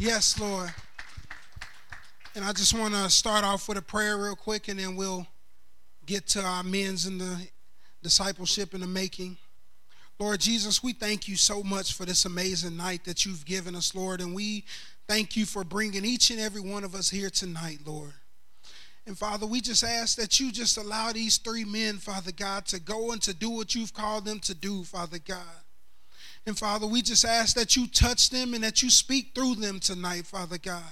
Yes, Lord. And I just want to start off with a prayer real quick and then we'll get to our men's in the discipleship in the making. Lord Jesus, we thank you so much for this amazing night that you've given us, Lord. And we thank you for bringing each and every one of us here tonight, Lord. And Father, we just ask that you just allow these three men, Father God, to go and to do what you've called them to do, Father God. And Father, we just ask that you touch them and that you speak through them tonight, Father God.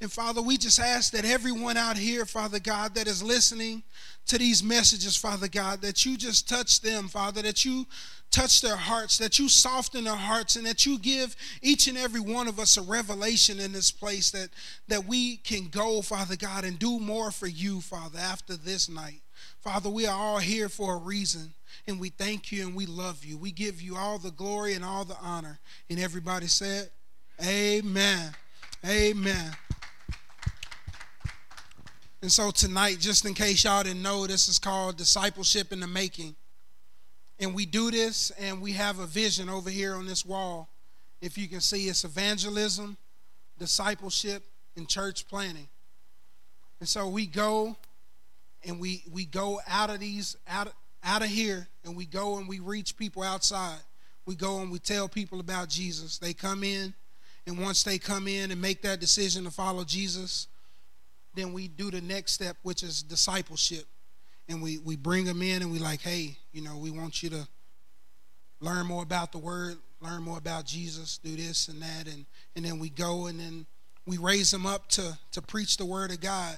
And Father, we just ask that everyone out here, Father God, that is listening to these messages, Father God, that you just touch them, Father, that you touch their hearts, that you soften their hearts, and that you give each and every one of us a revelation in this place that, that we can go, Father God, and do more for you, Father, after this night. Father, we are all here for a reason, and we thank you and we love you. We give you all the glory and all the honor. And everybody said, Amen. Amen. And so tonight, just in case y'all didn't know, this is called Discipleship in the Making. And we do this, and we have a vision over here on this wall. If you can see, it's evangelism, discipleship, and church planting. And so we go and we we go out of these out out of here and we go and we reach people outside. We go and we tell people about Jesus. They come in, and once they come in and make that decision to follow Jesus, then we do the next step, which is discipleship and we, we bring them in and we like, hey, you know, we want you to learn more about the word, learn more about Jesus, do this and that, and and then we go and then we raise them up to to preach the word of God,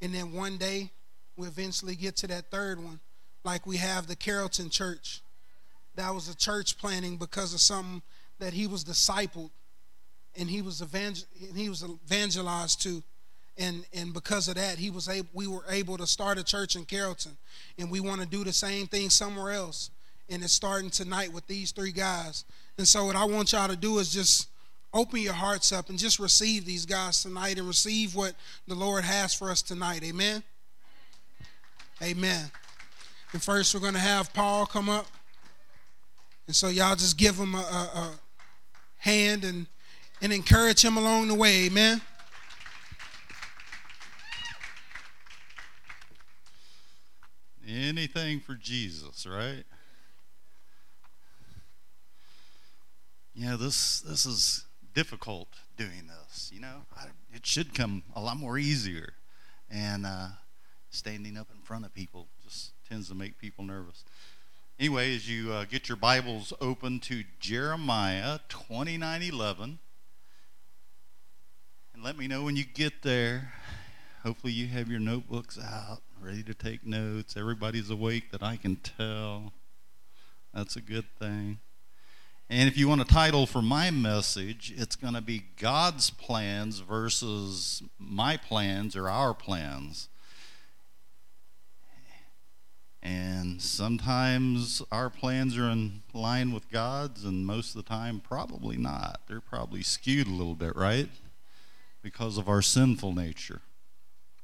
and then one day we eventually get to that third one, like we have the Carrollton Church. That was a church planting because of something that he was discipled, and he was evangel- and he was evangelized to. And and because of that he was able we were able to start a church in carrollton. And we want to do the same thing somewhere else. And it's starting tonight with these three guys. And so what i want y'all to do is just open your hearts up and just receive these guys tonight and receive what the lord has for us tonight. Amen? Amen and first we're going to have paul come up and so y'all just give him a, a, a hand and and encourage him along the way amen Anything for Jesus, right? Yeah, this this is difficult doing this. You know, I, it should come a lot more easier, and uh, standing up in front of people tends to make people nervous. Anyway, as you uh, get your Bibles open to Jeremiah twenty nine eleven, and let me know when you get there. Hopefully, you have your notebooks out ready to take notes. Everybody's awake that I can tell. That's a good thing. And if you want a title for my message, it's going to be God's plans versus my plans or our plans. And sometimes our plans are in line with God's, and most of the time, probably not. They're probably skewed a little bit, right? Because of our sinful nature.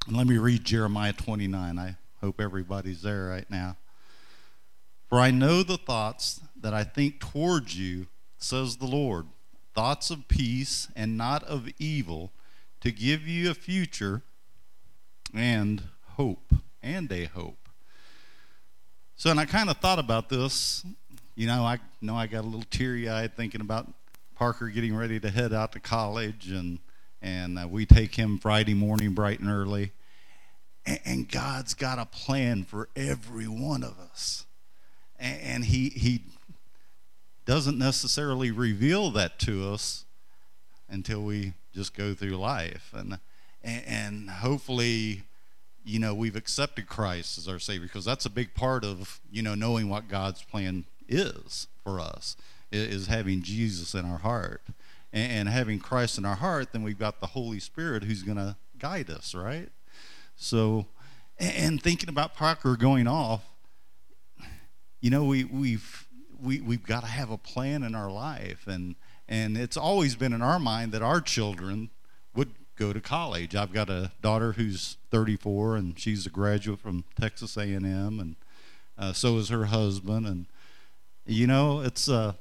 And let me read Jeremiah 29. I hope everybody's there right now. For I know the thoughts that I think towards you, says the Lord, thoughts of peace and not of evil, to give you a future and hope, and a hope. So, and I kind of thought about this. You know, I know I got a little teary eyed thinking about Parker getting ready to head out to college, and and uh, we take him Friday morning bright and early. And God's got a plan for every one of us. And He, he doesn't necessarily reveal that to us until we just go through life. And, and hopefully, you know, we've accepted Christ as our Savior because that's a big part of, you know, knowing what God's plan is for us, is having Jesus in our heart. And having Christ in our heart, then we've got the Holy Spirit who's going to guide us, right? So, and thinking about Parker going off, you know, we, we've we, we've got to have a plan in our life, and and it's always been in our mind that our children would go to college. I've got a daughter who's 34, and she's a graduate from Texas A&M, and uh, so is her husband, and you know, it's uh,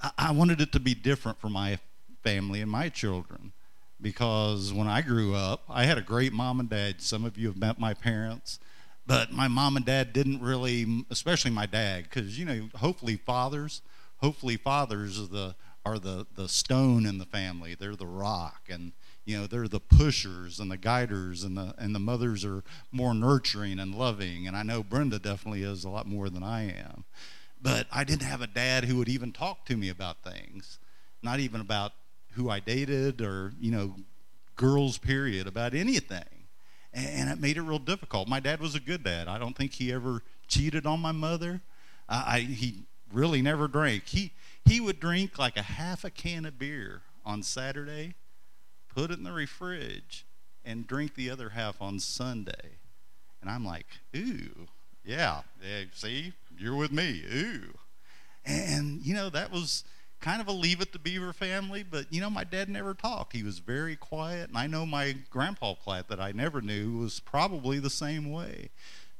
I, I wanted it to be different for my family and my children because when I grew up, I had a great mom and dad. Some of you have met my parents, but my mom and dad didn't really, especially my dad, because you know, hopefully fathers, hopefully fathers are the are the the stone in the family. They're the rock, and you know they're the pushers and the guiders, and the and the mothers are more nurturing and loving. And I know Brenda definitely is a lot more than I am, but I didn't have a dad who would even talk to me about things, not even about who I dated or, you know, girls, period, about anything. And it made it real difficult. My dad was a good dad. I don't think he ever cheated on my mother. I, he really never drank. He, he would drink like a half a can of beer on Saturday, put it in the fridge, and drink the other half on Sunday. And I'm like, ooh, yeah, yeah see, you're with me, ooh. And, you know, that was kind of a leave it to beaver family, but you know, my dad never talked. He was very quiet, and I know my grandpa Platt that I never knew was probably the same way.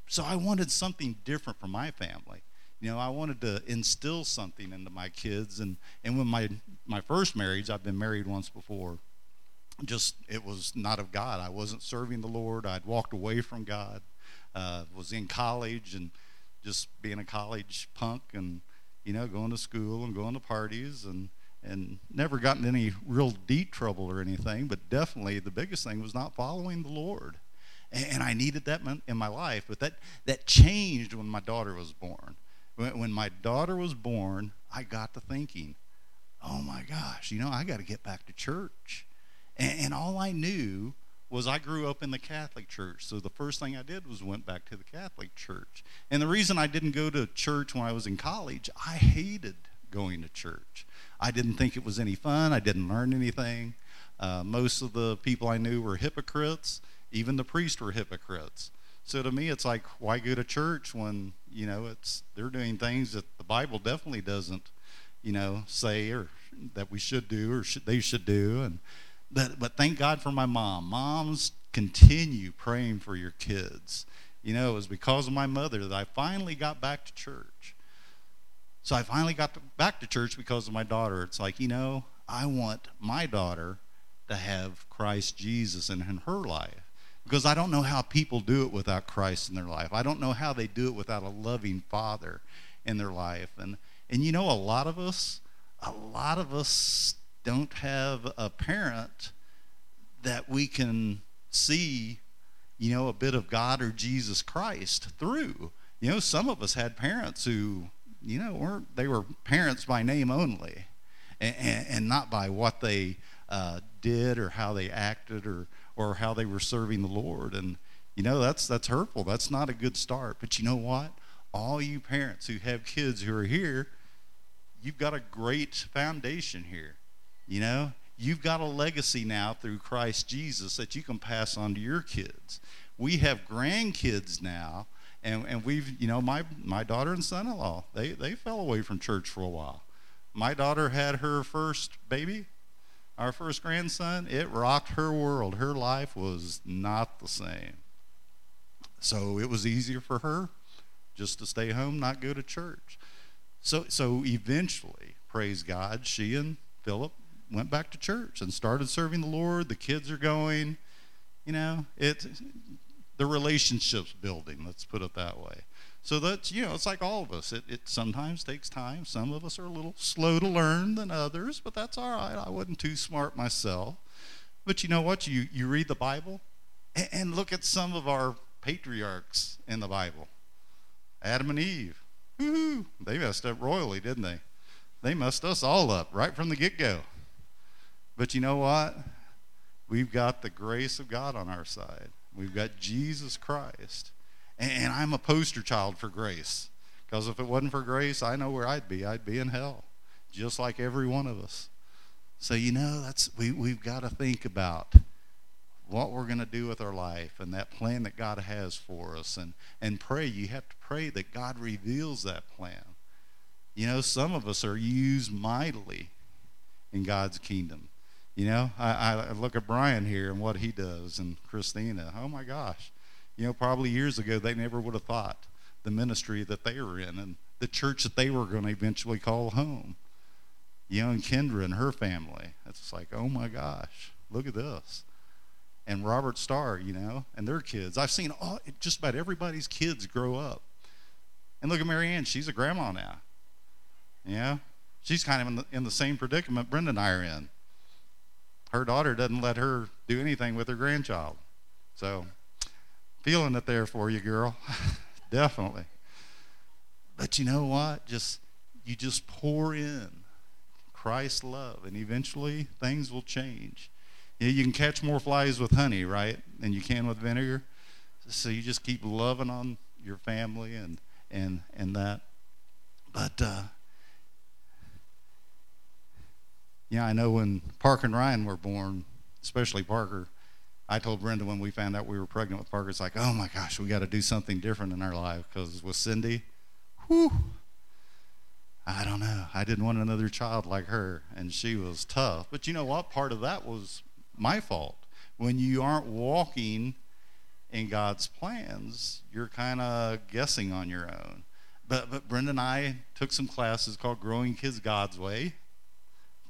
So I wanted something different for my family. You know, I wanted to instill something into my kids, and and when my my first marriage, I've been married once before. Just it was not of God. I wasn't serving the Lord. I'd walked away from God. Uh, was in college and just being a college punk and you know, going to school and going to parties and and never gotten any real deep trouble or anything, but definitely the biggest thing was not following the Lord. And, and I needed that in my life, but that that changed when my daughter was born. When, when my daughter was born, I got to thinking, oh my gosh, you know, I got to get back to church. And, and all I knew was I grew up in the Catholic Church. So the first thing I did was went back to the Catholic Church. And the reason I didn't go to church when I was in college, I hated going to church. I didn't think it was any fun. I didn't learn anything. Uh, most of the people I knew were hypocrites. Even the priests were hypocrites. So to me, it's like, why go to church when you know it's they're doing things that the Bible definitely doesn't, you know, say or that we should do or they should do. And but, but thank God for my mom. Moms, continue praying for your kids. You know, it was because of my mother that I finally got back to church. So I finally got back to church because of my daughter. It's like, you know, I want my daughter to have Christ Jesus in, in her life. Because I don't know how people do it without Christ in their life. I don't know how they do it without a loving father in their life. And and you know a lot of us a lot of us don't have a parent that we can see, you know, a bit of God or Jesus Christ through. You know, some of us had parents who, you know, weren't they were parents by name only, and, and, not by what they uh, did or how they acted or or how they were serving the Lord. And you know, that's that's hurtful. That's not a good start. But you know what? All you parents who have kids who are here, you've got a great foundation here. You know, you've got a legacy now through Christ Jesus that you can pass on to your kids. We have grandkids now, and, and we've, you know, my, my daughter and son in law, they, they fell away from church for a while. My daughter had her first baby, our first grandson. It rocked her world. Her life was not the same. So it was easier for her just to stay home, not go to church. So, so eventually, praise God, she and Philip went back to church and started serving the Lord. The kids are going. You know, it the relationships building. Let's put it that way. So that's you know, it's like all of us. It, it sometimes takes time. Some of us are a little slow to learn than others, but that's all right. I wasn't too smart myself. But you know what? You you read the Bible and, and look at some of our patriarchs in the Bible. Adam and Eve. Woo-hoo. They messed up royally, didn't they? They messed us all up right from the get go. But you know what? We've got the grace of God on our side. We've got Jesus Christ. And I'm a poster child for grace. Because if it wasn't for grace, I know where I'd be. I'd be in hell, just like every one of us. So, you know, that's we, we've got to think about what we're going to do with our life and that plan that God has for us and, and pray. You have to pray that God reveals that plan. You know, some of us are used mightily in God's kingdom. You know, I, I look at Brian here and what he does, and Christina. Oh my gosh, you know, probably years ago they never would have thought the ministry that they were in and the church that they were going to eventually call home. You know, and Kendra and her family. It's like, oh my gosh, look at this. And Robert Starr, you know, and their kids. I've seen all, just about everybody's kids grow up. And look at Marianne, she's a grandma now. Yeah, she's kind of in the, in the same predicament Brenda and I are in. Her daughter doesn't let her do anything with her grandchild. So, feeling it there for you, girl. Definitely. But you know what? Just you just pour in Christ's love, and eventually things will change. You, know, you can catch more flies with honey, right, than you can with vinegar. So you just keep loving on your family and and and that. But uh, yeah, I know when Parker and Ryan were born, especially Parker. I told Brenda when we found out we were pregnant with Parker, it's like, oh my gosh, we got to do something different in our life because with Cindy, whew, I don't know. I didn't want another child like her, and she was tough. But you know what? Part of that was my fault. When you aren't walking in God's plans, you're kind of guessing on your own. But, but Brenda and I took some classes called Growing Kids God's Way.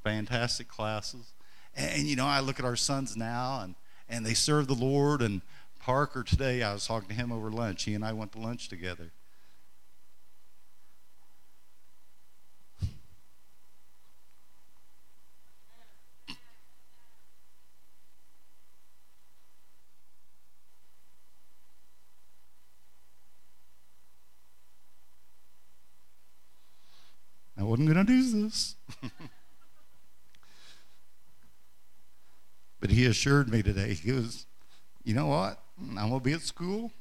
Fantastic classes. And, and you know, I look at our sons now, and, and they serve the Lord. And Parker today, I was talking to him over lunch. He and I went to lunch together. I wasn't going to do this. but he assured me today, he goes, You know what? I'm going to be at school.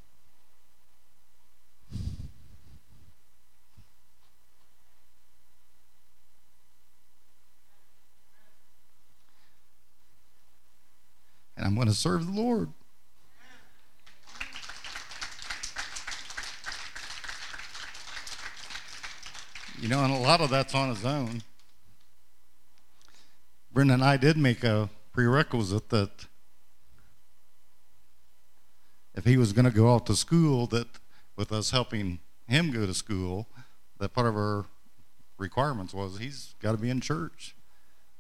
And I'm going to serve the Lord. You know, and a lot of that's on his own. Brenda and I did make a prerequisite that if he was going to go off to school, that with us helping him go to school, that part of our requirements was he's got to be in church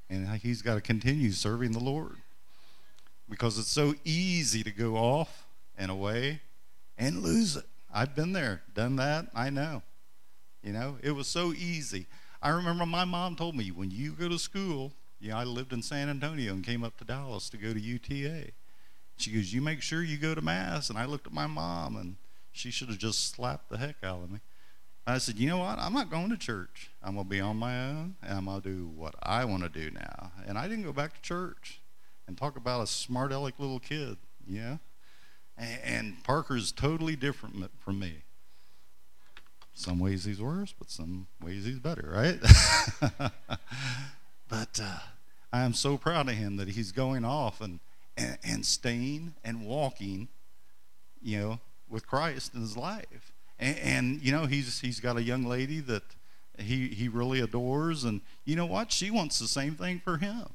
and he's got to continue serving the Lord because it's so easy to go off and away and lose it. I've been there, done that, I know. You know, it was so easy. I remember my mom told me when you go to school, know, I lived in San Antonio and came up to Dallas to go to UTA. She goes, You make sure you go to Mass. And I looked at my mom and she should have just slapped the heck out of me. I said, You know what? I'm not going to church. I'm going to be on my own and I'm going to do what I want to do now. And I didn't go back to church and talk about a smart aleck little kid, yeah? And, and Parker's totally different from me some ways he's worse, but some ways he's better, right? but uh, I am so proud of him that he's going off and, and, and staying and walking, you know, with Christ in his life. And, and, you know, he's he's got a young lady that he he really adores, and you know what? She wants the same thing for him,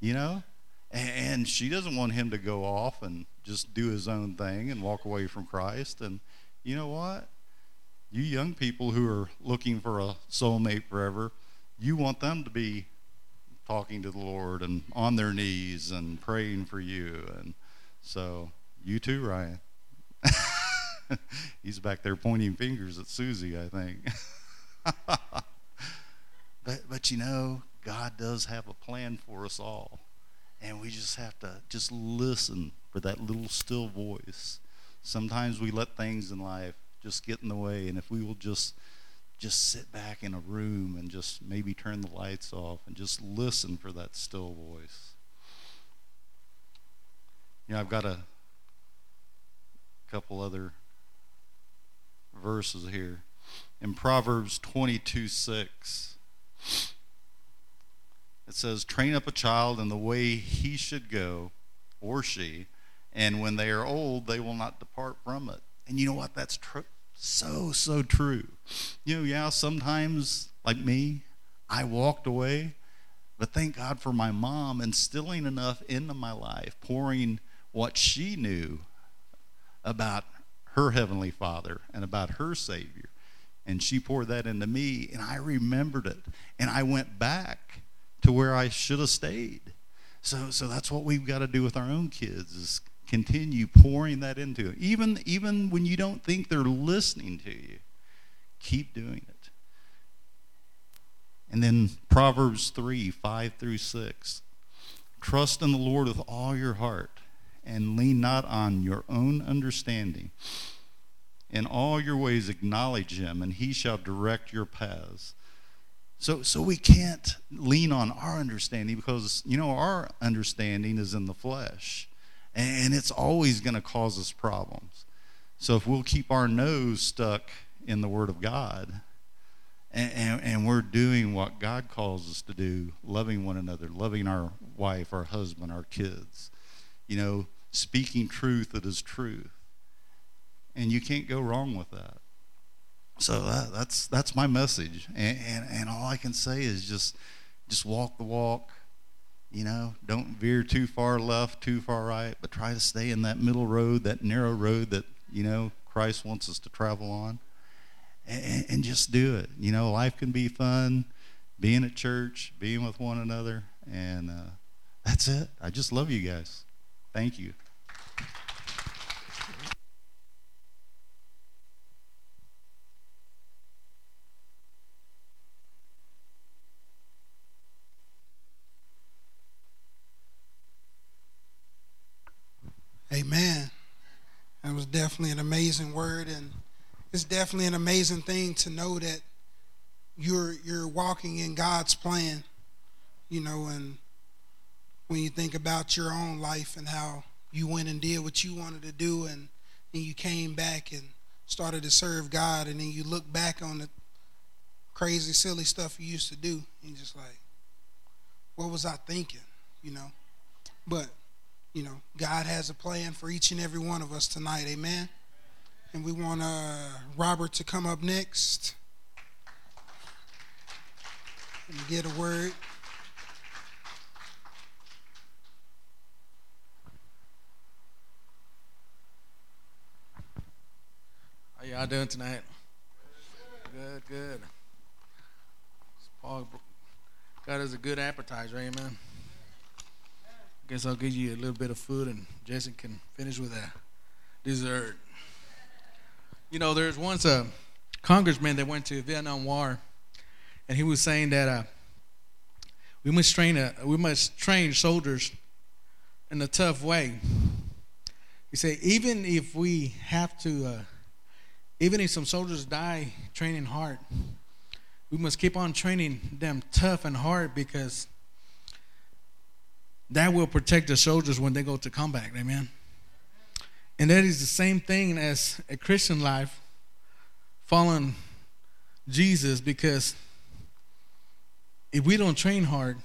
you know, and, and she doesn't want him to go off and just do his own thing and walk away from Christ. And you know what? you young people who are looking for a soulmate forever, you want them to be talking to the Lord and on their knees and praying for you. And so, you too, Ryan. He's back there pointing fingers at Susie, I think. but, but you know, God does have a plan for us all. And we just have to just listen for that little still voice. Sometimes we let things in life just get in the way. And if we will just just sit back in a room and just maybe turn the lights off and just listen for that still voice. You know, I've got a couple other verses here. In Proverbs 22 6, it says, Train up a child in the way he should go, or she, and when they are old, they will not depart from it. And you know what? That's true. So, so true. You know, yeah, sometimes, like me, I walked away, but thank God for my mom instilling enough into my life, pouring what she knew about her Heavenly Father and about her Savior. And she poured that into me, and I remembered it. And I went back to where I should have stayed. So, so that's what we've got to do with our own kids is continue pouring that into them. Even, even when you don't think they're listening to you, keep doing it. And then Proverbs 3 5 through 6. Trust in the Lord with all your heart and lean not on your own understanding. In all your ways acknowledge him, and he shall direct your paths. So, so we can't lean on our understanding because, you know, our understanding is in the flesh. And it's always going to cause us problems. So if we'll keep our nose stuck in the Word of God, and, and, and, we're doing what God calls us to do, loving one another, loving our wife, our husband, our kids, you know, speaking truth that is truth. And you can't go wrong with that. So that, that's that's my message, and, and and all I can say is just just walk the walk. You know, don't veer too far left, too far right, but try to stay in that middle road, that narrow road that you know Christ wants us to travel on, and, and just do it. You know, life can be fun, being at church, being with one another, and uh, that's it. I just love you guys. Thank you. Amen. That was definitely an amazing word, and it's definitely an amazing thing to know that you're you're walking in God's plan. You know, and when you think about your own life and how you went and did what you wanted to do, and then you came back and started to serve God, and then you look back on the crazy, silly stuff you used to do, and just like, what was I thinking? You know, but you know, God has a plan for each and every one of us tonight. Amen. And we want uh, Robert to come up next and get a word. How y'all doing tonight? Good, good. Paul God is a good appetizer, amen. Guess I'll give you a little bit of food and Jason can finish with a dessert. You know, there's once a congressman that went to Vietnam War, and he was saying that uh, we must train a, we must train soldiers in a tough way. He said, even if we have to, uh, even if some soldiers die training hard, we must keep on training them tough and hard because that will protect the soldiers when they go to combat. Amen. And that is the same thing as a Christian life following Jesus because if we don't train hard,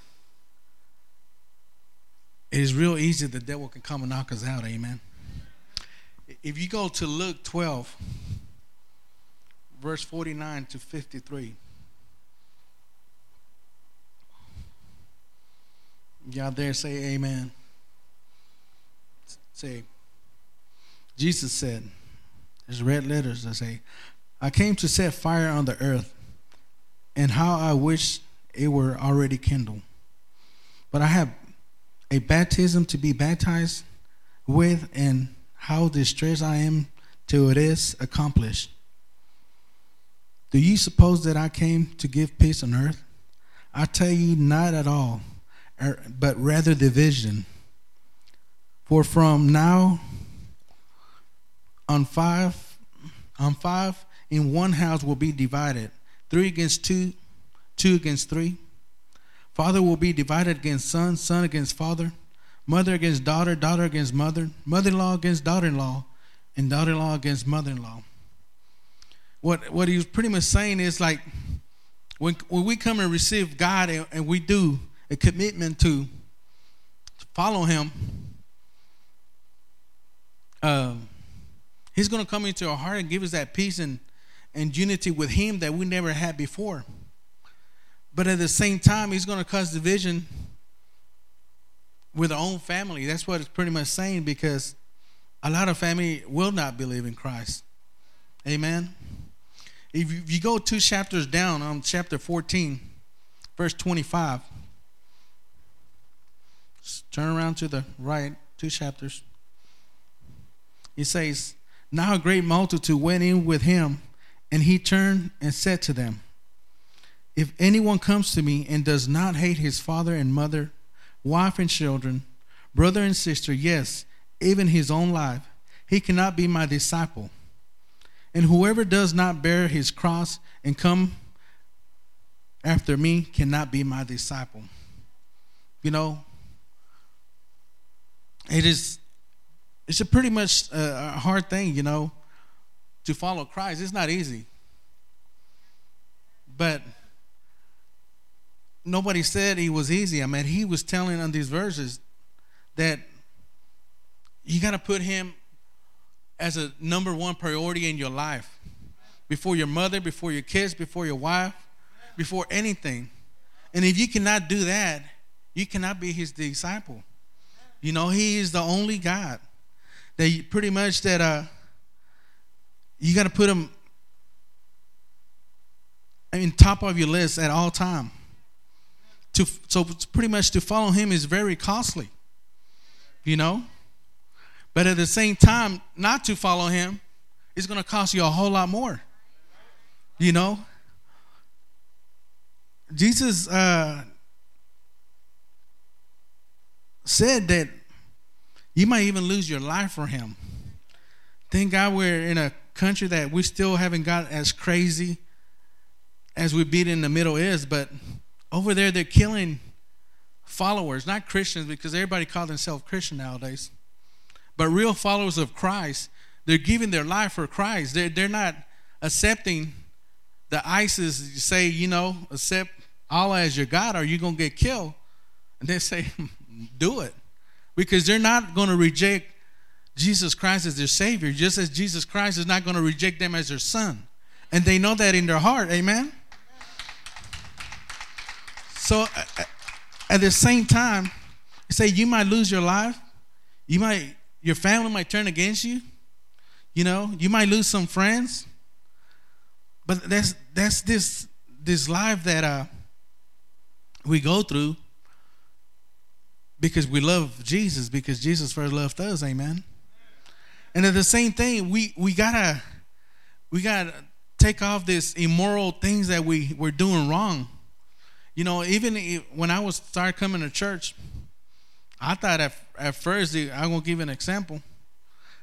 it is real easy the devil can come and knock us out. Amen. If you go to Luke 12, verse 49 to 53. Y'all there say amen. Say, Jesus said, there's red letters that say, I came to set fire on the earth, and how I wish it were already kindled. But I have a baptism to be baptized with, and how distressed I am till it is accomplished. Do you suppose that I came to give peace on earth? I tell you, not at all. Er, but rather division. For from now on five, on five in one house will be divided, three against two, two against three. Father will be divided against son, son against father, mother against daughter, daughter against mother, mother-in-law against daughter-in-law, and daughter-in-law against mother-in-law. What what he was pretty much saying is like when when we come and receive God and, and we do, a commitment to, to follow him, uh, he's going to come into our heart and give us that peace and, and unity with him that we never had before. But at the same time, he's going to cause division with our own family. That's what it's pretty much saying because a lot of family will not believe in Christ. Amen. If you, go two chapters down on chapter 14, verse 25, just turn around to the right, two chapters. He says, Now a great multitude went in with him, and he turned and said to them, If anyone comes to me and does not hate his father and mother, wife and children, brother and sister, yes, even his own life, he cannot be my disciple. And whoever does not bear his cross and come after me cannot be my disciple. You know, it is it's a pretty much uh, a hard thing, you know, to follow Christ. It's not easy. But nobody said he was easy. I mean, he was telling on these verses that you got to put him as a number one priority in your life before your mother, before your kids, before your wife, before anything. And if you cannot do that, you cannot be his disciple. You know, he is the only God that pretty much that uh you got to put him in top of your list at all time. To so pretty much to follow him is very costly. You know? But at the same time, not to follow him is going to cost you a whole lot more. You know? Jesus uh, said that you might even lose your life for him. Thank God we're in a country that we still haven't got as crazy as we beat in the Middle East, but over there they're killing followers, not Christians, because everybody calls themselves Christian nowadays, but real followers of Christ. They're giving their life for Christ. They're, they're not accepting the ISIS you say, you know, accept Allah as your God or you're going to get killed. And they say, do it because they're not going to reject Jesus Christ as their Savior, just as Jesus Christ is not going to reject them as their Son. And they know that in their heart. Amen? So at the same time, say you might lose your life. You might, your family might turn against you. You know, you might lose some friends. But that's that's this this life that uh, we go through because we love Jesus because Jesus first loved us, amen. And at the same thing, we we gotta we gotta take off this immoral things that we we're doing wrong. You know, even when I was started coming to church, I thought at at first I'm gonna give an example.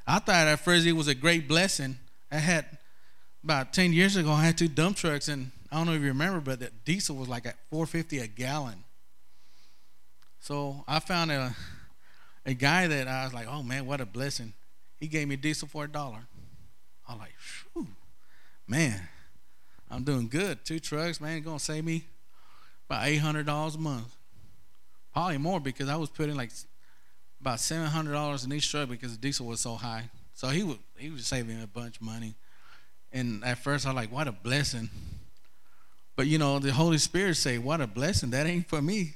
I thought at first it was a great blessing. I had about ten years ago, I had two dump trucks, and I don't know if you remember, but the diesel was like at 450 a gallon. So I found a a guy that I was like, oh man, what a blessing. He gave me diesel for a dollar. I was like, Phew, man, I'm doing good. Two trucks, man, gonna save me about eight hundred dollars a month. Probably more because I was putting like about seven hundred dollars in each truck because the diesel was so high. So he was he was saving a bunch of money. And at first I was like, what a blessing. But you know, the Holy Spirit say, what a blessing. That ain't for me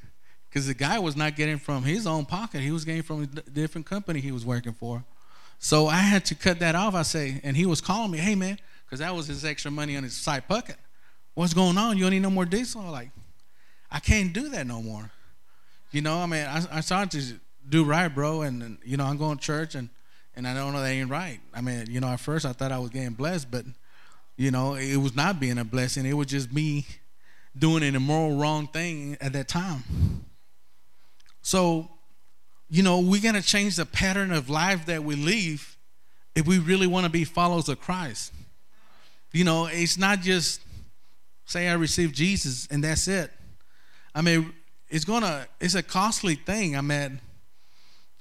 because the guy was not getting from his own pocket; he was getting from a different company he was working for. So I had to cut that off. I say, and he was calling me, "Hey man," because that was his extra money on his side pocket. What's going on? You don't need no more diesel? I'm like, I can't do that no more. You know, I mean, I, I started to do right, bro, and, and you know, I'm going to church, and and I don't know that ain't right. I mean, you know, at first I thought I was getting blessed, but you know, it was not being a blessing. It was just me doing an immoral, wrong thing at that time. So, you know, we're to change the pattern of life that we live if we really want to be followers of Christ. You know, it's not just say I received Jesus and that's it. I mean, it's to, it's a costly thing. I mean,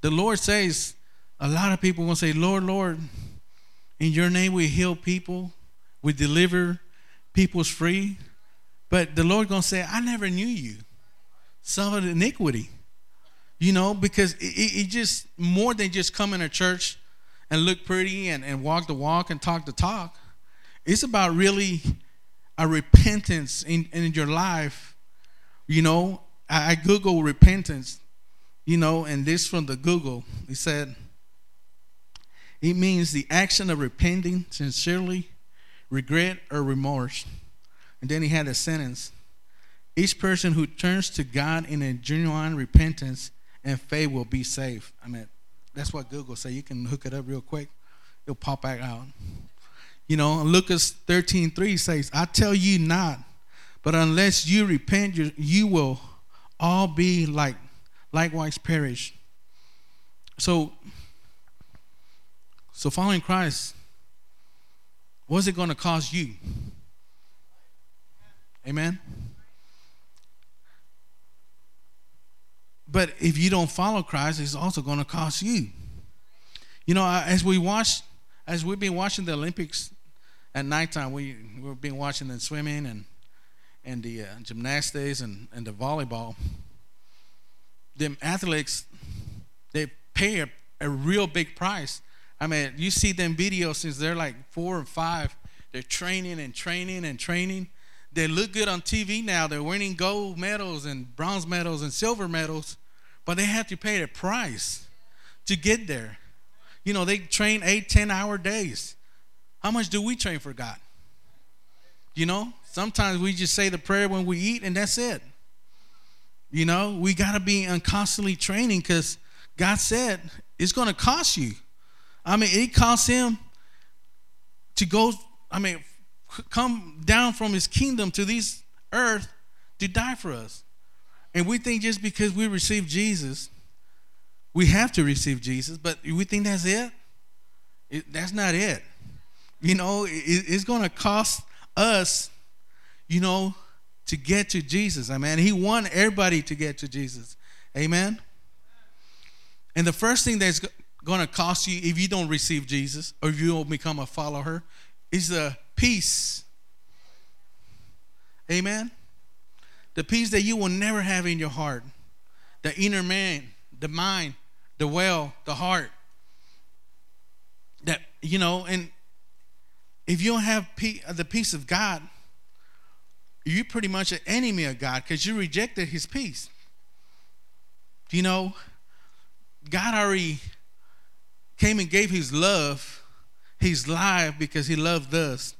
the Lord says, a lot of people will say, Lord, Lord, in your name we heal people, we deliver people's free. But the Lord to say, I never knew you. Some of the iniquity. You know, because it, it, just more than just coming to church and look pretty and, and walk the walk and talk the talk. It's about really a repentance in, in your life. You know, I, I Google repentance, you know, and this from the Google. He said, it means the action of repenting sincerely, regret, or remorse. And then he had a sentence each person who turns to God in a genuine repentance and faith will be saved. I mean, that's what Google say. You can hook it up real quick. It'll pop back out. You know, Lucas 13, 3 says, I tell you not, but unless you repent, you, you will all be like likewise perish. So, so following Christ, what's it going to cost you? Amen. But if you don't follow Christ, it's also going to cost you. You know, as we watch, as we've been watching the Olympics at nighttime, we we've been watching the swimming and and the uh, gymnastics and, and the volleyball. Them athletes, they pay a, a real big price. I mean, you see them videos since they're like four or five. They're training and training and training they look good on TV now. They're winning gold medals and bronze medals and silver medals, but they have to pay a price to get there. You know, they train eight, ten hour days. How much do we train for God? You know, sometimes we just say the prayer when we eat and that's it. You know, we got to be constantly training because God said it's going to cost you. I mean, it costs him to go, I mean, come down from his kingdom to this earth to die for us. And we think just because we receive Jesus, we have to receive Jesus, but we think that's it? it that's not it. You know, it, it's going to cost us, you know, to get to Jesus. Amen. He wants everybody to get to Jesus. Amen. And the first thing that's going to cost you if you don't receive Jesus or if you don't become a follower is the peace. Amen. The peace that you will never have in your heart. The inner man, the mind, the well, the heart. That, you know, and if you don't have the peace of God, you're pretty much an enemy of God because you rejected his peace. You know, God already came and gave his love, his life because he loved us.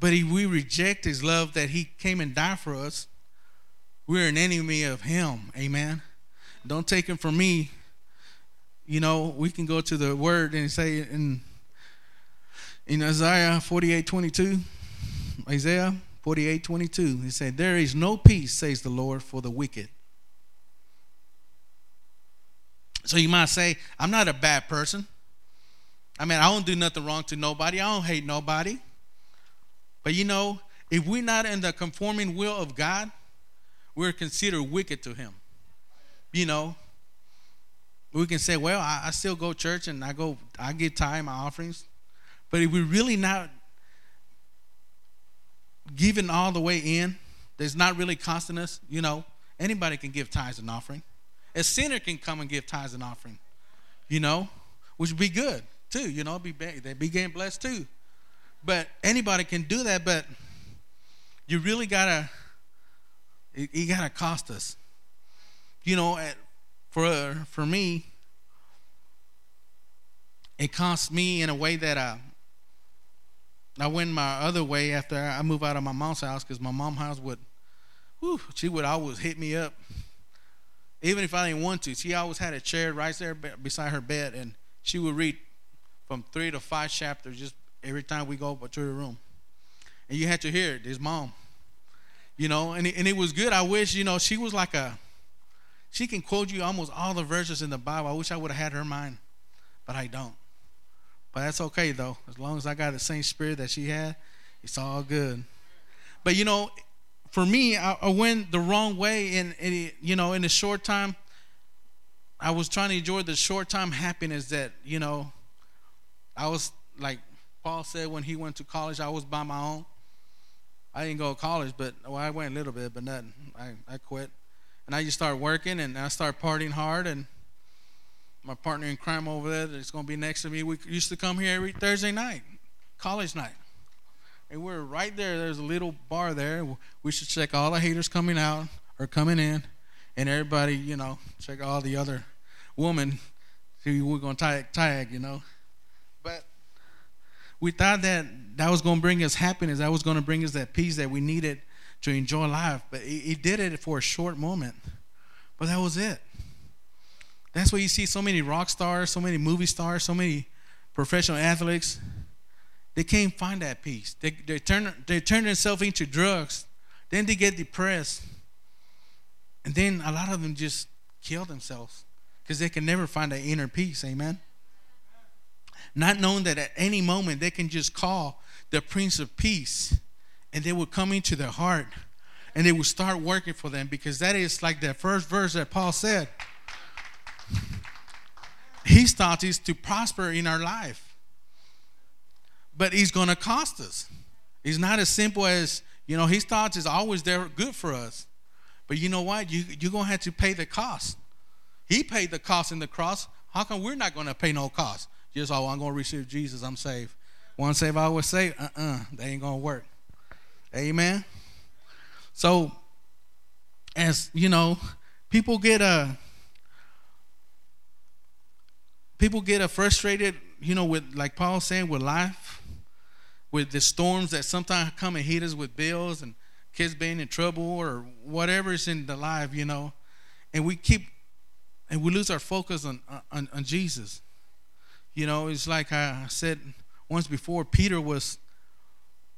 But if we reject his love that he came and died for us, we're an enemy of him. Amen. Don't take him from me. You know, we can go to the word and say in in Isaiah 48 22, Isaiah 48 22, he said, There is no peace, says the Lord, for the wicked. So you might say, I'm not a bad person. I mean, I don't do nothing wrong to nobody. I don't hate nobody. But you know, if we're not in the conforming will of God, we're considered wicked to Him. You know, we can say, well, I, I still go church and I go, I give tithe my offerings. But if we're really not giving all the way in, there's not really costing us, you know, anybody can give tithes and offering. A sinner can come and give tithes and offering, you know, which would be good too, you know, be they be getting blessed too. But anybody can do that, but you really gotta you gotta cost us. You know, for for me, it cost me in a way that I I went my other way after I moved out of my mom's house because my mom's house would, whew, she would always hit me up, even if I didn't want to. She always had a chair right there beside her bed, and she would read from three to five chapters just every time we go to the room. And you had to hear it, his mom. You know, and it, and it was good. I wish, you know, she was like a, she can quote you almost all the verses in the Bible. I wish I would have had her mind, but I don't. But that's okay, though. As long as I got the same spirit that she had, it's all good. But, you know, for me, I, I went the wrong way. And, and, you know, in a short time, I was trying to enjoy the short time happiness that, you know, I was like Paul said when he went to college, I was by my own. I didn't go to college, but well, I went a little bit, but nothing. I, I quit. And I just started working and I started partying hard. And my partner in crime over there that's going to be next to me, we used to come here every Thursday night, college night. And we are right there. There's a little bar there. We should check all the haters coming out or coming in. And everybody, you know, check all the other women who we're going to tag, tag, you know. We thought that that was going to bring us happiness. That was going to bring us that peace that we needed to enjoy life. But he, he did it for a short moment. But that was it. That's why you see so many rock stars, so many movie stars, so many professional athletes. They can't find that peace. They, they, turn, they turn themselves into drugs. Then they get depressed. And then a lot of them just kill themselves because they can never find that inner peace. Amen. Not knowing that at any moment they can just call the Prince of Peace and they will come into their heart and they will start working for them because that is like that first verse that Paul said. His thought is to prosper in our life, but he's going to cost us. It's not as simple as, you know, his thoughts is always there good for us. But you know what? You, you're going to have to pay the cost. He paid the cost in the cross. How come we're not going to pay no cost? Just, oh, I'm going to receive Jesus. I'm saved. One saved, I was saved. uh-uh, that ain't going to work. Amen. So, as you know, people get a uh, people get a frustrated, you know, with like Paul saying with life, with the storms that sometimes come and hit us with bills and kids being in trouble or whatever is in the life, you know, and we keep and we lose our focus on on, on Jesus. You know, it's like I said once before, Peter was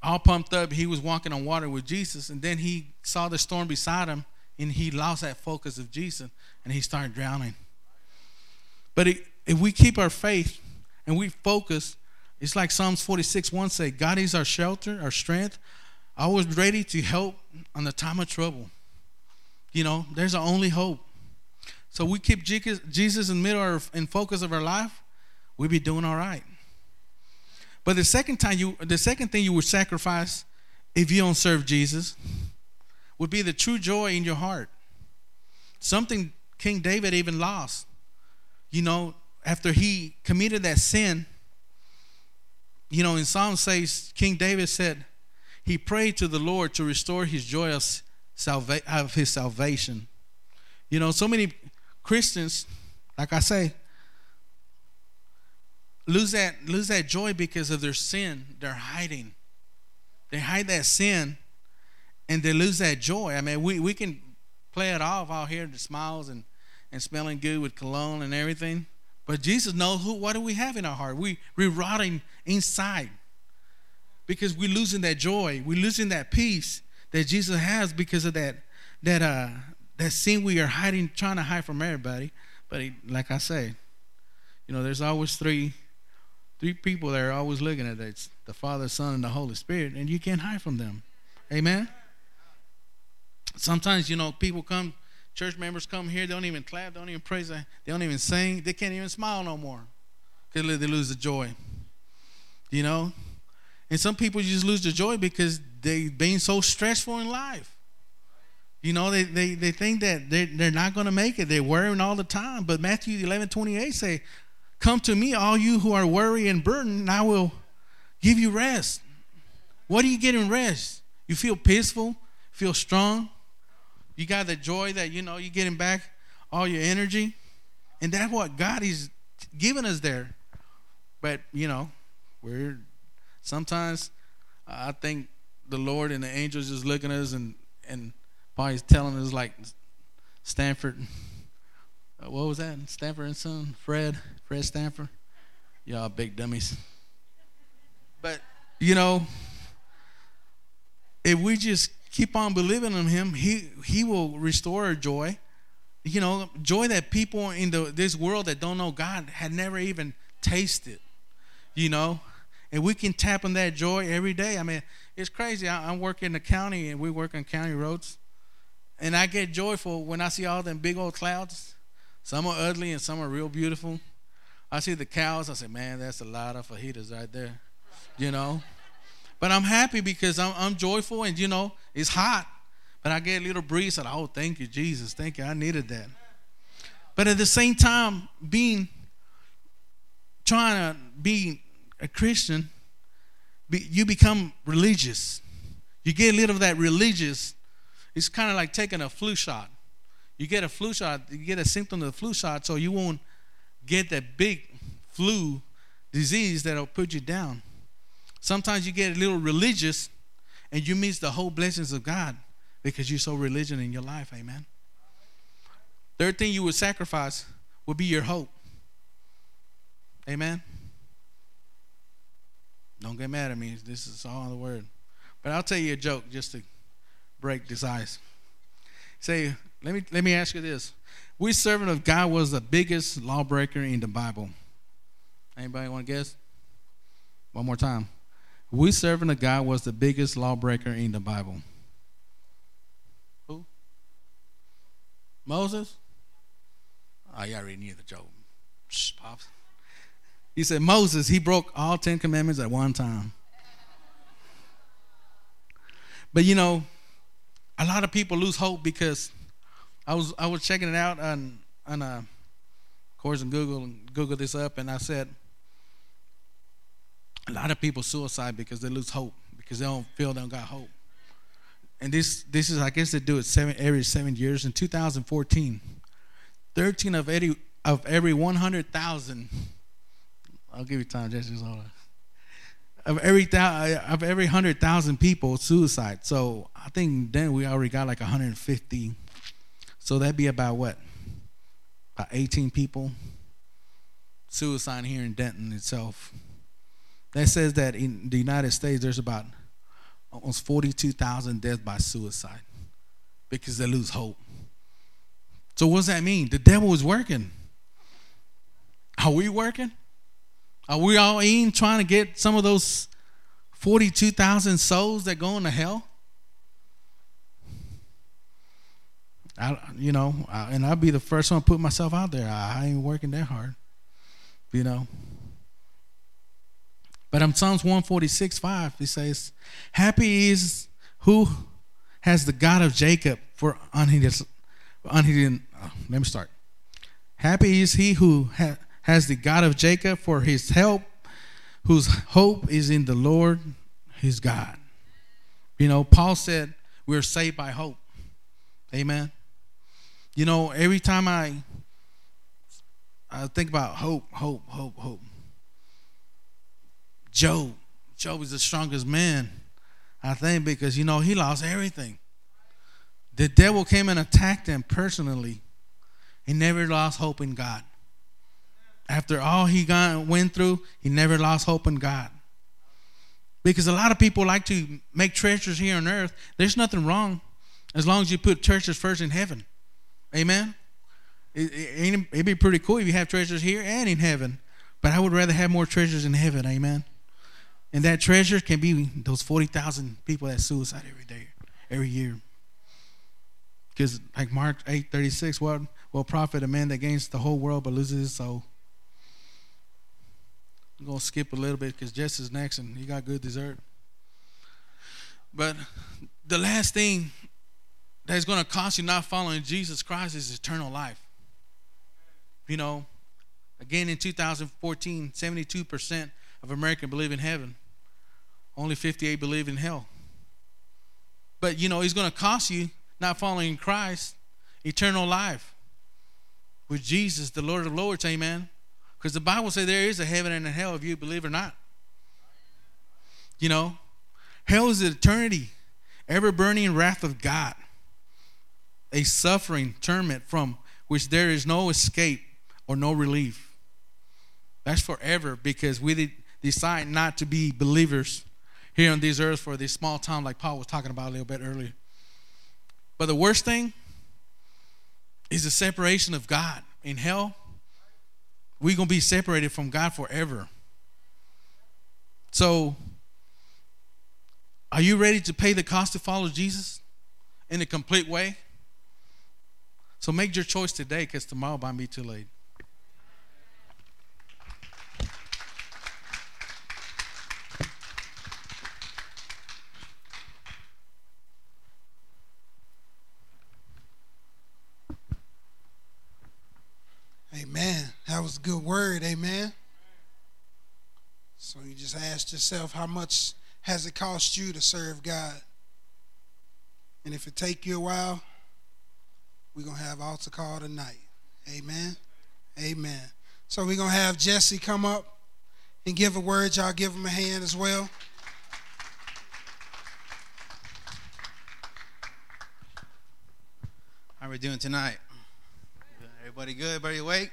all pumped up. He was walking on water with Jesus, and then he saw the storm beside him, and he lost that focus of Jesus, and he started drowning. But if we keep our faith and we focus, it's like Psalms 46 1 say, God is our shelter, our strength, always ready to help on the time of trouble. You know, there's our only hope. So we keep Jesus in the middle and focus of our life, we be doing all right. But the second time you, the second thing you would sacrifice if you don't serve Jesus would be the true joy in your heart. Something King David even lost. You know, after he committed that sin, you know, in Psalm says King David said he prayed to the Lord to restore his joy of, salva- of his salvation. You know, so many Christians, like I say, lose that lose that joy because of their sin. They're hiding. They hide that sin and they lose that joy. I mean, we, we can play it off out here, the smiles and, and smelling good with cologne and everything. But Jesus knows who what do we have in our heart? We we're rotting inside. Because we're losing that joy. We're losing that peace that Jesus has because of that that uh that sin we are hiding, trying to hide from everybody. But like I say, you know, there's always three three people that are always looking at it the Father, Son, and the Holy Spirit, and you can't hide from them. Amen? Sometimes, you know, people come, church members come here, they don't even clap, they don't even praise, they don't even sing, they can't even smile no more because they lose the joy. You know? And some people just lose the joy because they've been so stressful in life. You know, they, they, they think that they, they're not going to make it. They're worrying all the time. But Matthew 11, 28 say, Come to me, all you who are weary and burdened, and I will give you rest. What do you get in rest? You feel peaceful, feel strong. You got the joy that you know you're getting back all your energy. And that's what God is giving us there. But, you know, we're sometimes I think the Lord and the angels just looking at us and, and probably telling us like Sanford uh, what was that? Sanford and Son? Fred? Fred Sanford? Y'all big dummies. But, you know, if we just keep on believing in Him, He, he will restore our joy. You know, joy that people in the, this world that don't know God had never even tasted. You know, and we can tap on that joy every day. I mean, it's crazy. I, I work in the county and we work on county roads. And I get joyful when I see all them big old clouds some are ugly and some are real beautiful. I see the cows. I say, man, that's a lot of fajitas right there, you know. But I'm happy because I'm, I'm joyful and, you know, it's hot. But I get a little breeze and, oh, thank you, Jesus. Thank you. I needed that. But at the same time, being, trying to be a Christian, be, you become religious. You get a little of that religious. It's kind of like taking a flu shot. You get a flu shot, you get a symptom of the flu shot, so you won't get that big flu disease that'll put you down. Sometimes you get a little religious and you miss the whole blessings of God because you're so religion in your life. Amen. Third thing you would sacrifice would be your hope. Amen. Don't get mad at me. This is all the word. But I'll tell you a joke just to break this ice. Say, let me let me ask you this. We servant of God was the biggest lawbreaker in the Bible. Anybody want to guess? One more time. We servant of God was the biggest lawbreaker in the Bible. Who? Moses? Oh, you already knew the joke. Shh, pops. He said Moses, he broke all Ten Commandments at one time. But you know, a lot of people lose hope because I was I was checking it out on on uh, of course in Google and Google this up and I said a lot of people suicide because they lose hope because they don't feel they don't got hope. And this this is I guess they do it seven every seven years. In 2014, 13 of 80 of every 100,000 I'll give you time, Jesse. Hold on. Of every of every hundred thousand people, suicide. So I think then we already got like 150. So that'd be about what? About 18 people suicide here in Denton itself. That says that in the United States there's about almost 42,000 deaths by suicide because they lose hope. So what does that mean? The devil is working. Are we working? Are we all in trying to get some of those 42,000 souls that go into hell? I, you know, I, and I'll be the first one to put myself out there. I, I ain't working that hard, you know. But in Psalms 146 5, he says, Happy is who has the God of Jacob for on his, on his, let me start. Happy is he who ha, has the God of Jacob for his help, whose hope is in the Lord his God. You know, Paul said we're saved by hope. Amen. You know, every time I I think about hope, hope, hope, hope. Job, Job is the strongest man, I think, because you know he lost everything. The devil came and attacked him personally. He never lost hope in God after all he got, went through, he never lost hope in God. Because a lot of people like to make treasures here on earth. There's nothing wrong as long as you put treasures first in heaven. Amen? It, it, it'd be pretty cool if you have treasures here and in heaven. But I would rather have more treasures in heaven. Amen? And that treasure can be those 40,000 people that suicide every day, every year. Because like Mark 8 36, what will profit a man that gains the whole world but loses his soul? I'm going to skip a little bit because Jess is next and he got good dessert. But the last thing that is going to cost you not following Jesus Christ is eternal life. You know, again in 2014, 72% of Americans believe in heaven, only 58 believe in hell. But you know, it's going to cost you not following Christ eternal life with Jesus, the Lord of Lords. Amen. Because the Bible says there is a heaven and a hell if you believe or not. You know, hell is eternity, ever burning wrath of God, a suffering torment from which there is no escape or no relief. That's forever because we decide not to be believers here on this earth for this small town, like Paul was talking about a little bit earlier. But the worst thing is the separation of God. In hell, we're going to be separated from God forever. So, are you ready to pay the cost to follow Jesus in a complete way? So, make your choice today because tomorrow might be too late. Amen. That was a good word. Amen. So you just ask yourself, how much has it cost you to serve God? And if it take you a while, we're going to have altar call tonight. Amen. Amen. So we're going to have Jesse come up and give a word. Y'all give him a hand as well. How are we doing tonight? Everybody good? Everybody awake?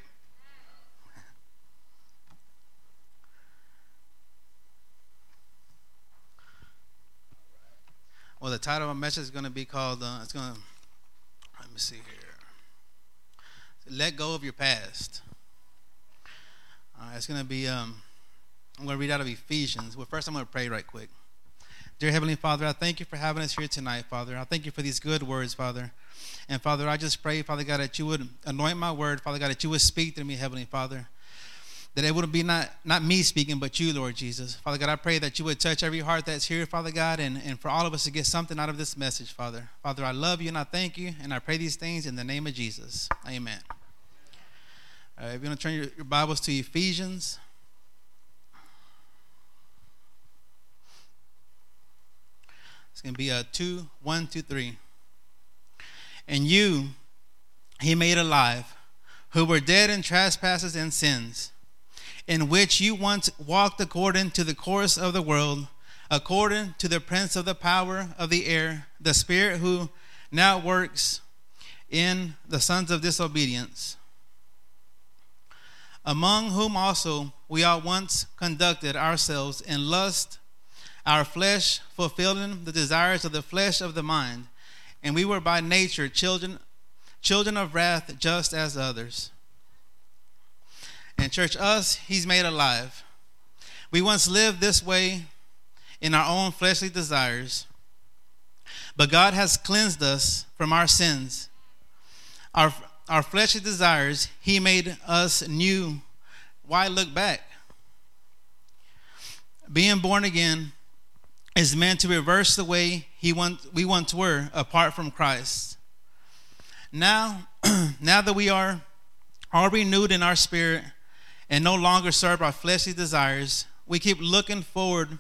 Well, the title of my message is going to be called, uh, it's going to me see here. Let go of your past. Uh, it's going to be, um, I'm going to read out of Ephesians. Well, first I'm going to pray right quick. Dear Heavenly Father, I thank you for having us here tonight, Father. I thank you for these good words, Father. And Father, I just pray, Father God, that you would anoint my word, Father God, that you would speak to me, Heavenly Father. That it wouldn't be not, not me speaking, but you, Lord Jesus. Father God, I pray that you would touch every heart that's here, Father God, and, and for all of us to get something out of this message, Father. Father, I love you and I thank you, and I pray these things in the name of Jesus. Amen. All right, if you want to turn your, your Bibles to Ephesians. It's going to be a 2, 1, 2, 3. And you he made alive, who were dead in trespasses and sins, in which you once walked according to the course of the world, according to the prince of the power of the air, the spirit who now works in the sons of disobedience, among whom also we all once conducted ourselves in lust, our flesh fulfilling the desires of the flesh of the mind and we were by nature children children of wrath just as others. And church, us, he's made alive. We once lived this way in our own fleshly desires, but God has cleansed us from our sins. Our, our fleshly desires, he made us new. Why look back? Being born again is meant to reverse the way he want, we once were apart from Christ. Now, now that we are all renewed in our spirit and no longer serve our fleshly desires, we keep looking forward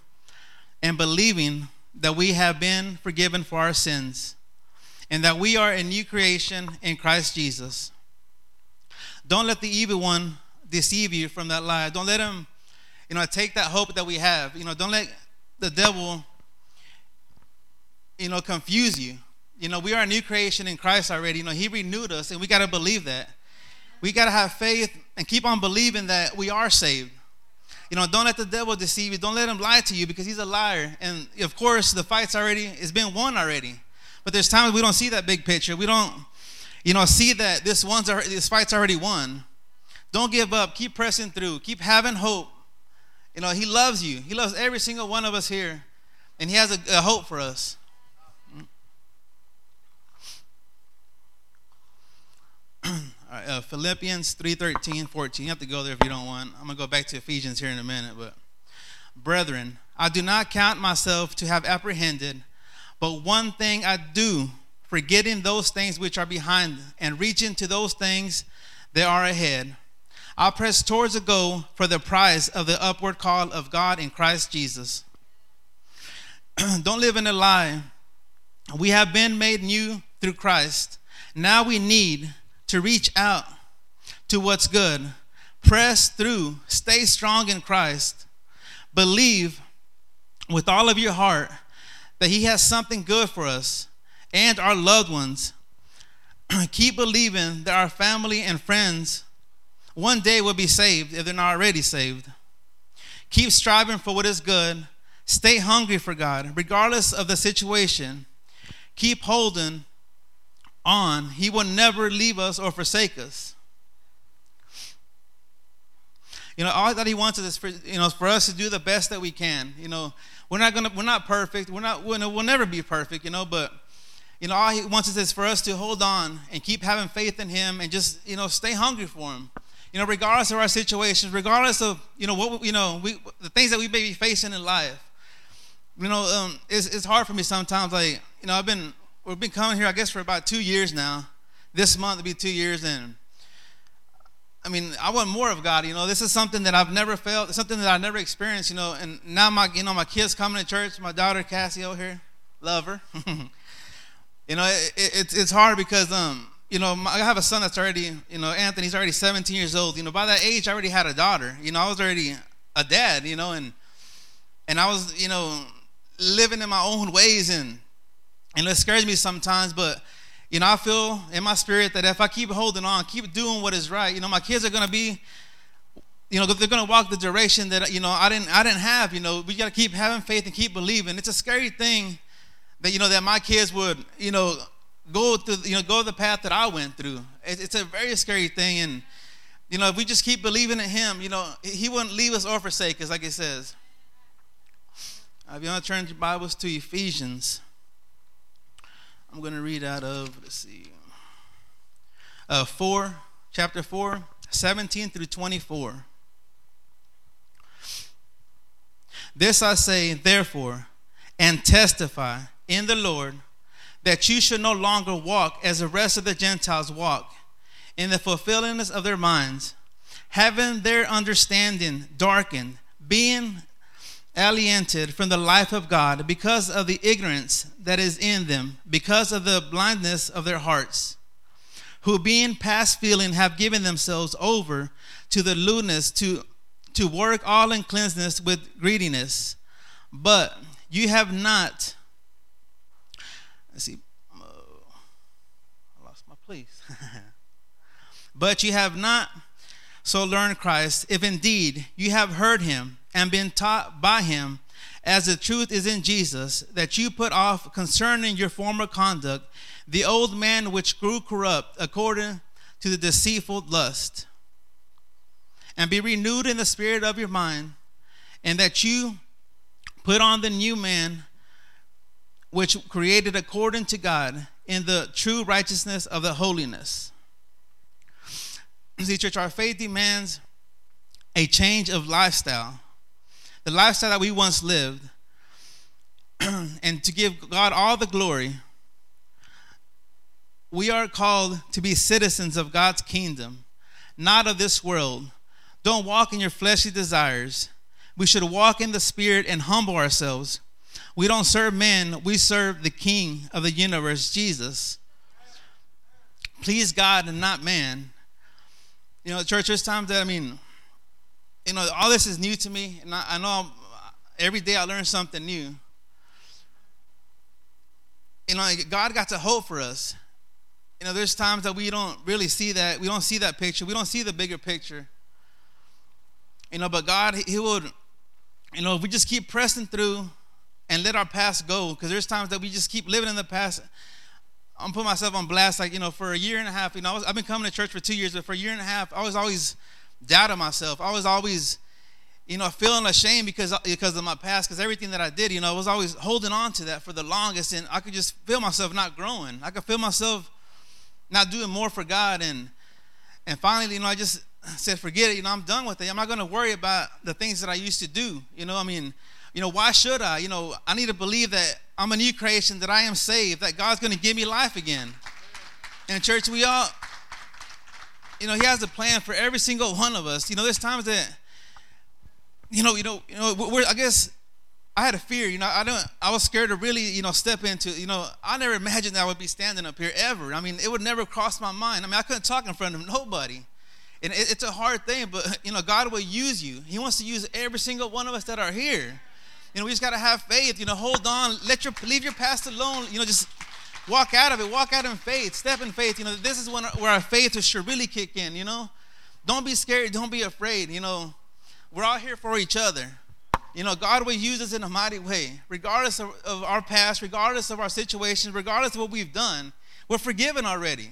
and believing that we have been forgiven for our sins and that we are a new creation in Christ Jesus. Don't let the evil one deceive you from that lie. Don't let him, you know, take that hope that we have. You know, don't let the devil, you know, confuse you. You know, we are a new creation in Christ already. You know, He renewed us, and we got to believe that. We got to have faith and keep on believing that we are saved. You know, don't let the devil deceive you. Don't let him lie to you because he's a liar. And of course, the fight's already, it's been won already. But there's times we don't see that big picture. We don't, you know, see that this one's this fight's already won. Don't give up. Keep pressing through. Keep having hope. You know, He loves you. He loves every single one of us here, and He has a, a hope for us. uh, Philippians 3 13, 14. You have to go there if you don't want. I'm going to go back to Ephesians here in a minute. But, brethren, I do not count myself to have apprehended, but one thing I do, forgetting those things which are behind and reaching to those things that are ahead. I press towards the goal for the prize of the upward call of God in Christ Jesus. don't live in a lie. We have been made new through Christ. Now we need to reach out to what's good. Press through. Stay strong in Christ. Believe with all of your heart that He has something good for us and our loved ones. Keep believing that our family and friends one day will be saved if they're not already saved. Keep striving for what is good. Stay hungry for God, regardless of the situation. Keep holding on, He will never leave us or forsake us. You know, all that He wants is for you know for us to do the best that we can. You know, we're not gonna we're not perfect. We're not we'll, we'll never be perfect. You know, but you know all He wants is for us to hold on and keep having faith in Him and just you know stay hungry for Him. You know, regardless of our situations, regardless of you know what you know we the things that we may be facing in life. You know, um, it's it's hard for me sometimes. Like you know, I've been we've been coming here, I guess, for about two years now. This month will be two years, and I mean, I want more of God. You know, this is something that I've never felt, something that I've never experienced. You know, and now my, you know, my kids coming to church. My daughter Cassie over here, love her. you know, it, it, it's it's hard because um, you know, I have a son that's already, you know, Anthony's already 17 years old. You know, by that age, I already had a daughter. You know, I was already a dad. You know, and and I was, you know, living in my own ways and and it scares me sometimes, but You know, I feel in my spirit that if I keep holding on, keep doing what is right, you know, my kids are to be you know they're to walk the direction that you know I didn't I didn't have, you know. We got to keep having faith and keep believing. It's a scary thing that you know that my kids would, you know, go through you know go the path that I went through. It's a very scary thing and you know, if we just keep believing in him, you know, he wouldn't leave us or forsake us like it says. If you want to turn your Bibles to Ephesians, I'm going to read out of, let's see, uh, 4, chapter 4, 17 through 24. This I say, therefore, and testify in the Lord that you should no longer walk as the rest of the Gentiles walk, in the fulfillingness of their minds, having their understanding darkened, being alienated from the life of God because of the ignorance that is in them, because of the blindness of their hearts, who being past feeling have given themselves over to the lewdness to, to work all in uncleanness with greediness. But you have not, let's see, uh, I lost my place. but you have not so learned Christ, if indeed you have heard him and been taught by him, as the truth is in Jesus, that you put off concerning your former conduct the old man which grew corrupt according to the deceitful lust, and be renewed in the spirit of your mind, and that you put on the new man which created according to God in the true righteousness of the holiness. See, church, our faith demands a change of lifestyle the lifestyle that we once lived, and to give God all the glory, we are called to be citizens of God's kingdom, not of this world. Don't walk in your fleshly desires. We should walk in the Spirit and humble ourselves. We don't serve men, we serve the King of the universe, Jesus. Please God and not man. You know, church, there's times that, I mean, you know, all this is new to me, and I, I know I'm, every day I learn something new. You know, God got to hope for us. You know, there's times that we don't really see that. We don't see that picture. We don't see the bigger picture. You know, but God, He would, you know, if we just keep pressing through and let our past go, because there's times that we just keep living in the past. I'm putting myself on blast, like, you know, for a year and a half, you know, I was, I've been coming to church for two years, but for a year and a half, I was always doubting myself. I was always, you know, feeling ashamed because because of my past, because everything that I did, you know, I was always holding on to that for the longest, and I could just feel myself not growing. I could feel myself not doing more for God, and and finally, you know, I just said, forget it. You know, I'm done with it. I'm not going to worry about the things that I used to do. You know, I mean, you know, why should I? You know, I need to believe that I'm a new creation, that I am saved, that God's going to give me life again. And church, we all you know, He has a plan for every single one of us. You know, there's times that, you know, you know, you know, we're, I guess I had a fear. You know, I don't. I was scared to really, you know, step into. You know, I never imagined that I would be standing up here ever. I mean, it would never cross my mind. I mean, I couldn't talk in front of nobody, and it, it's a hard thing. But you know, God will use you. He wants to use every single one of us that are here. You know, we just got to have faith. You know, hold on. Let your leave your past alone. You know, just walk out of it. Walk out in faith. Step in faith. You know, this is when where our faith should really kick in. You know, don't be scared. Don't be afraid. You know, we're all here for each other. You know, God will use us in a mighty way, regardless of, of our past, regardless of our situations, regardless of what we've done. We're forgiven already.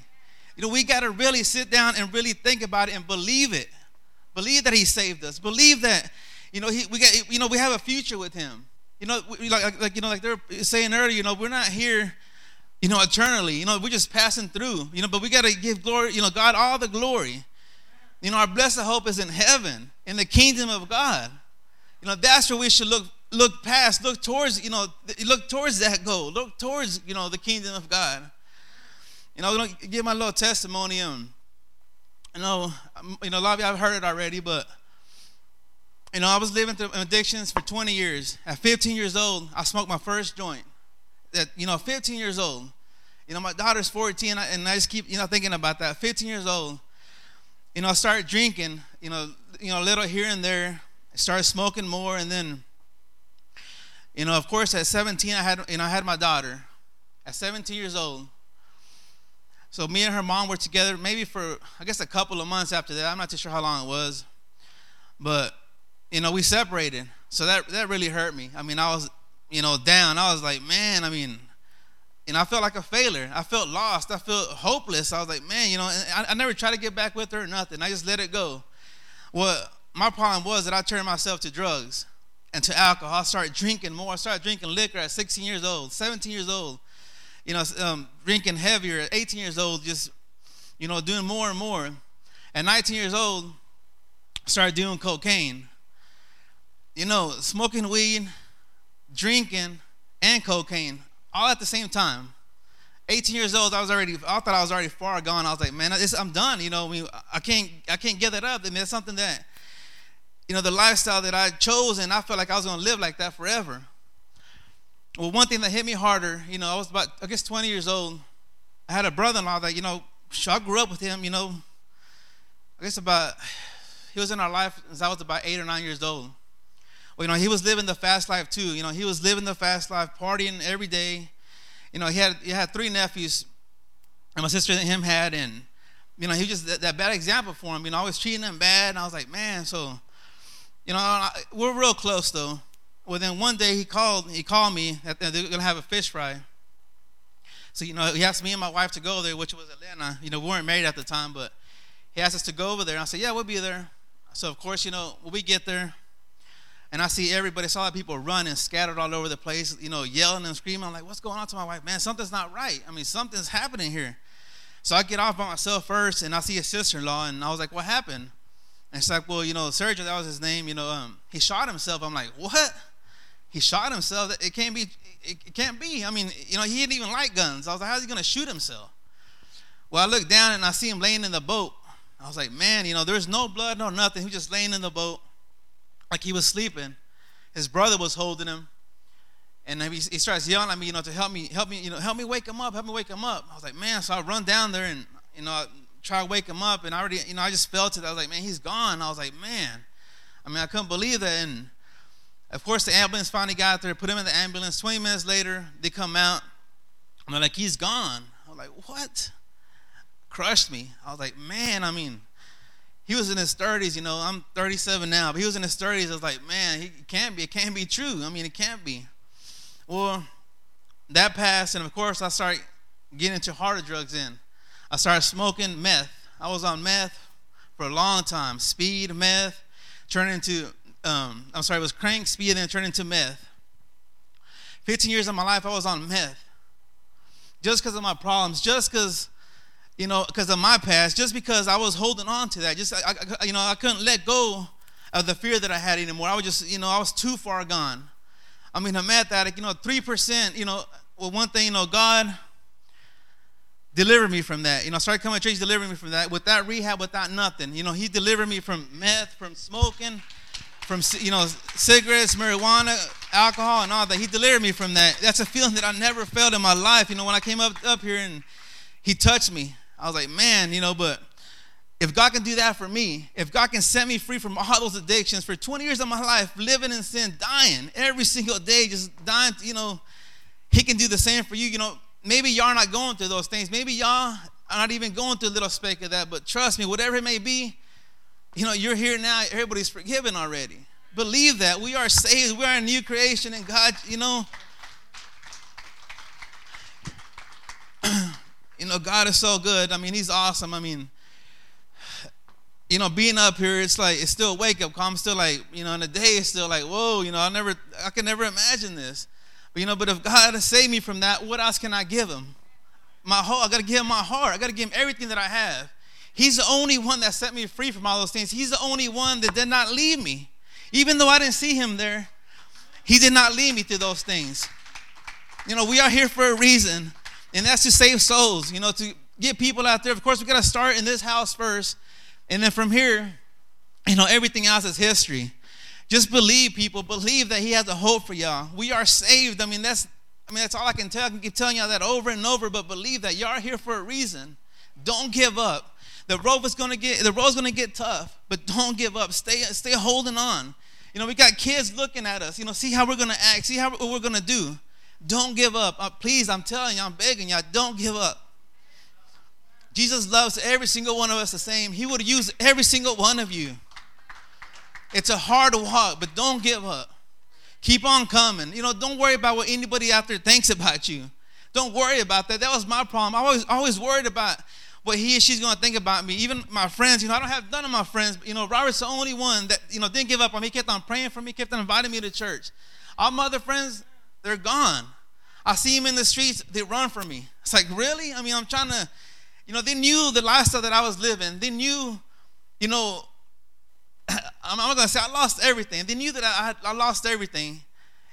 You know, we got to really sit down and really think about it and believe it. Believe that He saved us. Believe that, you know, he, we got, you know, we have a future with Him. You know, we, like, like, you know, like they're saying earlier, you know, we're not here you know, eternally. You know, we're just passing through, you know, but we got to give glory, you know, God all the glory. You know, our blessed hope is in heaven, in the kingdom of God. You know, that's where we should look look past, look towards, you know, look towards that goal, look towards, you know, the kingdom of God. You know, I'm going to give my little testimony. Um, you know, you know, a lot of you have heard it already, but you know, I was living through addictions for 20 years. At 15 years old, I smoked my first joint you know 15 years old you know my daughter's 14 and I, just keep you know thinking about that 15 years old you know i started drinking you know you know a little here and there I started smoking more and then you know of course at 17 i had you know i had my daughter at 17 years old So me and her mom were together maybe for I guess a couple of months after that. I'm not too sure how long it was, but you know we separated. So that that really hurt me. I mean I was you know down. I was like man. I mean. And I felt like a failure. I felt lost. I felt hopeless. I was like, man, you know, I, I never tried to get back with her or nothing. I just let it go. Well, my problem was that I turned myself to drugs and to alcohol. I started drinking more. I started drinking liquor at 16 years old, 17 years old. You know, um, drinking heavier at 18 years old, just, you know, doing more and more. At 19 years old, started doing cocaine. You know, smoking weed, drinking, and cocaine all at the same time. 18 years old, I was already. I thought I was already far gone. I was like, man, I'm done. You know, I, mean, I can't. I can't get that up. I mean, that's something that you know, the lifestyle that I chose, and I felt like I was going to live like that forever. Well, one thing that hit me harder, you know, I was about, I guess, 20 years old. I had a brother-in-law that, you know, I grew up with him, you know, I guess about, he was in our life since I was about eight or nine years old. You know, he was living the fast life too. You know, he was living the fast life, partying every day. You know, he had he had three nephews, and my sister and him had, and you know, he was just that, that bad example for him. You know, always treating them bad, and I was like, man, so you know, we're real close though. Well, then one day he called. He called me. That they're gonna have a fish fry. So you know, he asked me and my wife to go there, which was Atlanta. You know, we weren't married at the time, but he asked us to go over there. And I said, yeah, we'll be there. So of course, you know, when we get there, and I see everybody, saw people running, scattered all over the place, you know, yelling and screaming. I'm like, what's going on to my wife? Man, something's not right. I mean, something's happening here. So I get off by myself first, and I see a sister-in-law, and I was like, what happened? And it's like, well, you know, Sergio, that was his name. You know, um, he shot himself. I'm like, what? He shot himself. It can't be. It can't be. I mean, you know, he didn't even like guns. I was like, how's he gonna shoot himself? Well, I look down and I see him laying in the boat. I was like, man, you know, there's no blood, no nothing. He was just laying in the boat, like he was sleeping. His brother was holding him, and he, he starts yelling at me, you know, to help me, help me, you know, help me wake him up, help me wake him up. I was like, man, so I run down there and you know try to wake him up, and I already, you know, I just felt it. I was like, man, he's gone. I was like, man, I mean, I couldn't believe that. And of course, the ambulance finally got there, put him in the ambulance. 20 minutes later, they come out, and they're like, he's gone. I was like, what? Crushed me. I was like, man, I mean, he was in his 30s, you know, I'm 37 now, but he was in his 30s. I was like, man, he can't be, it can't be true. I mean, it can't be. Well, that passed, and of course, I started getting into harder drugs in. I started smoking meth. I was on meth for a long time. Speed, meth, turned into, um, I'm sorry, it was crank, speed, and then turned into meth. 15 years of my life, I was on meth. Just because of my problems, just because, you know, because of my past, just because I was holding on to that. Just, I, I, you know, I couldn't let go of the fear that I had anymore. I was just, you know, I was too far gone. I mean, a meth addict, you know, 3%, you know, well, one thing, you know, God delivered me from that. You know, I started coming to church, delivered me from that. Without rehab, without nothing. You know, he delivered me from meth, from smoking, from, you know, cigarettes, marijuana, alcohol, and all that. He delivered me from that. That's a feeling that I never felt in my life. You know, when I came up, up here and he touched me, I was like, man, you know, but if God can do that for me, if God can set me free from all those addictions for 20 years of my life, living in sin, dying every single day, just dying, you know, he can do the same for you. You know, maybe y'all are not going through those things. Maybe y'all are not even going through a little speck of that. But trust me, whatever it may be, you know, you're here now. Everybody's forgiven already. Believe that. We are saved. We are a new creation. And God, you know, you know, God is so good. I mean, He's awesome. I mean, you know, being up here, it's like it's still wake up call. I'm still like, you know, in the day, it's still like, whoa, you know, I never, I can never imagine this. But, you know, but if God has saved me from that, what else can I give him? My whole, I got to give him my heart. I got to give him everything that I have. He's the only one that set me free from all those things. He's the only one that did not leave me. Even though I didn't see him there, he did not leave me through those things. You know, we are here for a reason, and that's to save souls, you know, to get people out there. Of course, we got to start in this house first, and then from here, you know, everything else is history. Just believe, people. Believe that He has a hope for y'all. We are saved. I mean, that's I mean, that's all I can tell. I can keep telling y'all that over and over, but believe that y'all are here for a reason. Don't give up. The road is gonna get the road's gonna get tough, but don't give up. Stay stay holding on. You know, we got kids looking at us. You know, see how we're gonna act. See how what we're gonna do. Don't give up. Uh, please, I'm telling you, I'm begging y'all, don't give up. Jesus loves every single one of us the same. He would use every single one of you. It's a hard walk, but don't give up. Keep on coming. You know, don't worry about what anybody out there thinks about you. Don't worry about that. That was my problem. I was always worried about what he or she's going to think about me. Even my friends, you know, I don't have none of my friends. But, you know, Robert's the only one that, you know, didn't give up on me. He kept on praying for me, kept on inviting me to church. All my other friends, they're gone. I see them in the streets, they run from me. It's like, really? I mean, I'm trying to, you know, they knew the lifestyle that I was living. They knew, you know, I'm, going to say I lost everything. They knew that I, I lost everything.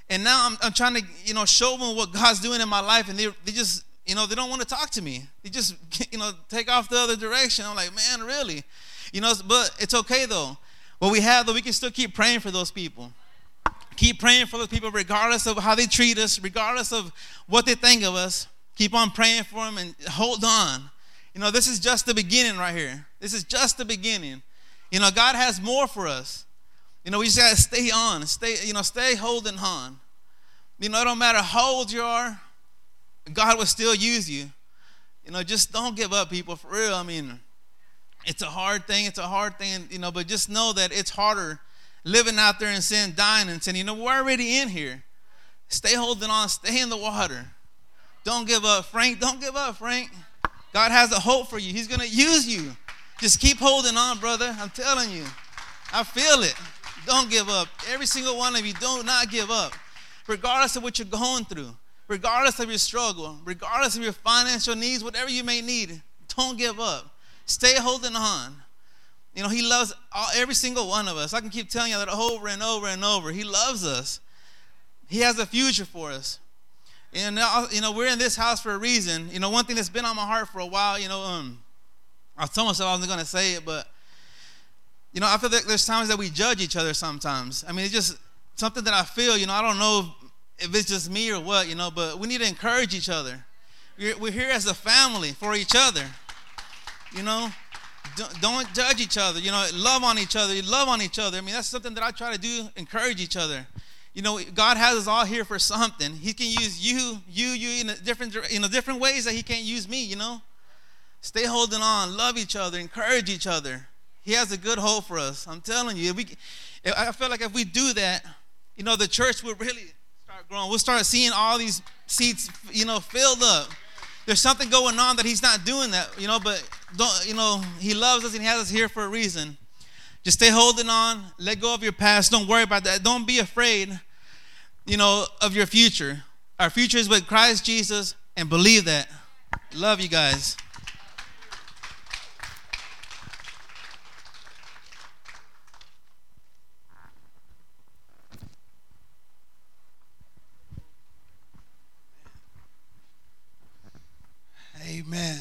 And now I'm, I'm trying to, you know, show them what God's doing in my life. And they, they just, you know, they don't want to talk to me. They just, you know, take off the other direction. I'm like, man, really? You know, but it's okay though. What we have, though, we can still keep praying for those people. Keep praying for those people, regardless of how they treat us, regardless of what they think of us. Keep on praying for them and hold on. You know, this is just the beginning right here. This is just the beginning. You know, God has more for us. You know, we just gotta stay on, stay, you know, stay holding on. You know, it don't matter how old you are, God will still use you. You know, just don't give up, people, for real. I mean, it's a hard thing, it's a hard thing, you know, but just know that it's harder living out there in sin, dying and sin. You know, we're already in here. Stay holding on, stay in the water. Don't give up, Frank. Don't give up, Frank. God has a hope for you. He's going to use you. Just keep holding on, brother. I'm telling you. I feel it. Don't give up. Every single one of you, do not give up. Regardless of what you're going through, regardless of your struggle, regardless of your financial needs, whatever you may need, don't give up. Stay holding on. You know, He loves all, every single one of us. I can keep telling you that over and over and over. He loves us. He has a future for us. And you know, we're in this house for a reason. You know, one thing that's been on my heart for a while, you know, um, I told myself I wasn't going to say it, but, you know, I feel like there's times that we judge each other sometimes. I mean, it's just something that I feel, you know, I don't know if it's just me or what, you know, but we need to encourage each other. We're, we're here as a family for each other, you know. Don't, judge each other, you know, love on each other, you love on each other. I mean, that's something that I try to do, encourage each other you know, God has us all here for something. He can use you, you, you in a different, in a different ways that He can't use me. You know, stay holding on, love each other, encourage each other. He has a good hope for us. I'm telling you. If we, I feel like if we do that, you know, the church will really start growing. We'll start seeing all these seats, you know, filled up. There's something going on that He's not doing that, you know. But don't, you know, He loves us and He has us here for a reason. Just stay holding on. Let go of your past. Don't worry about that. Don't be afraid, you know, of your future. Our future is with Christ Jesus, and believe that. Love you guys. Amen.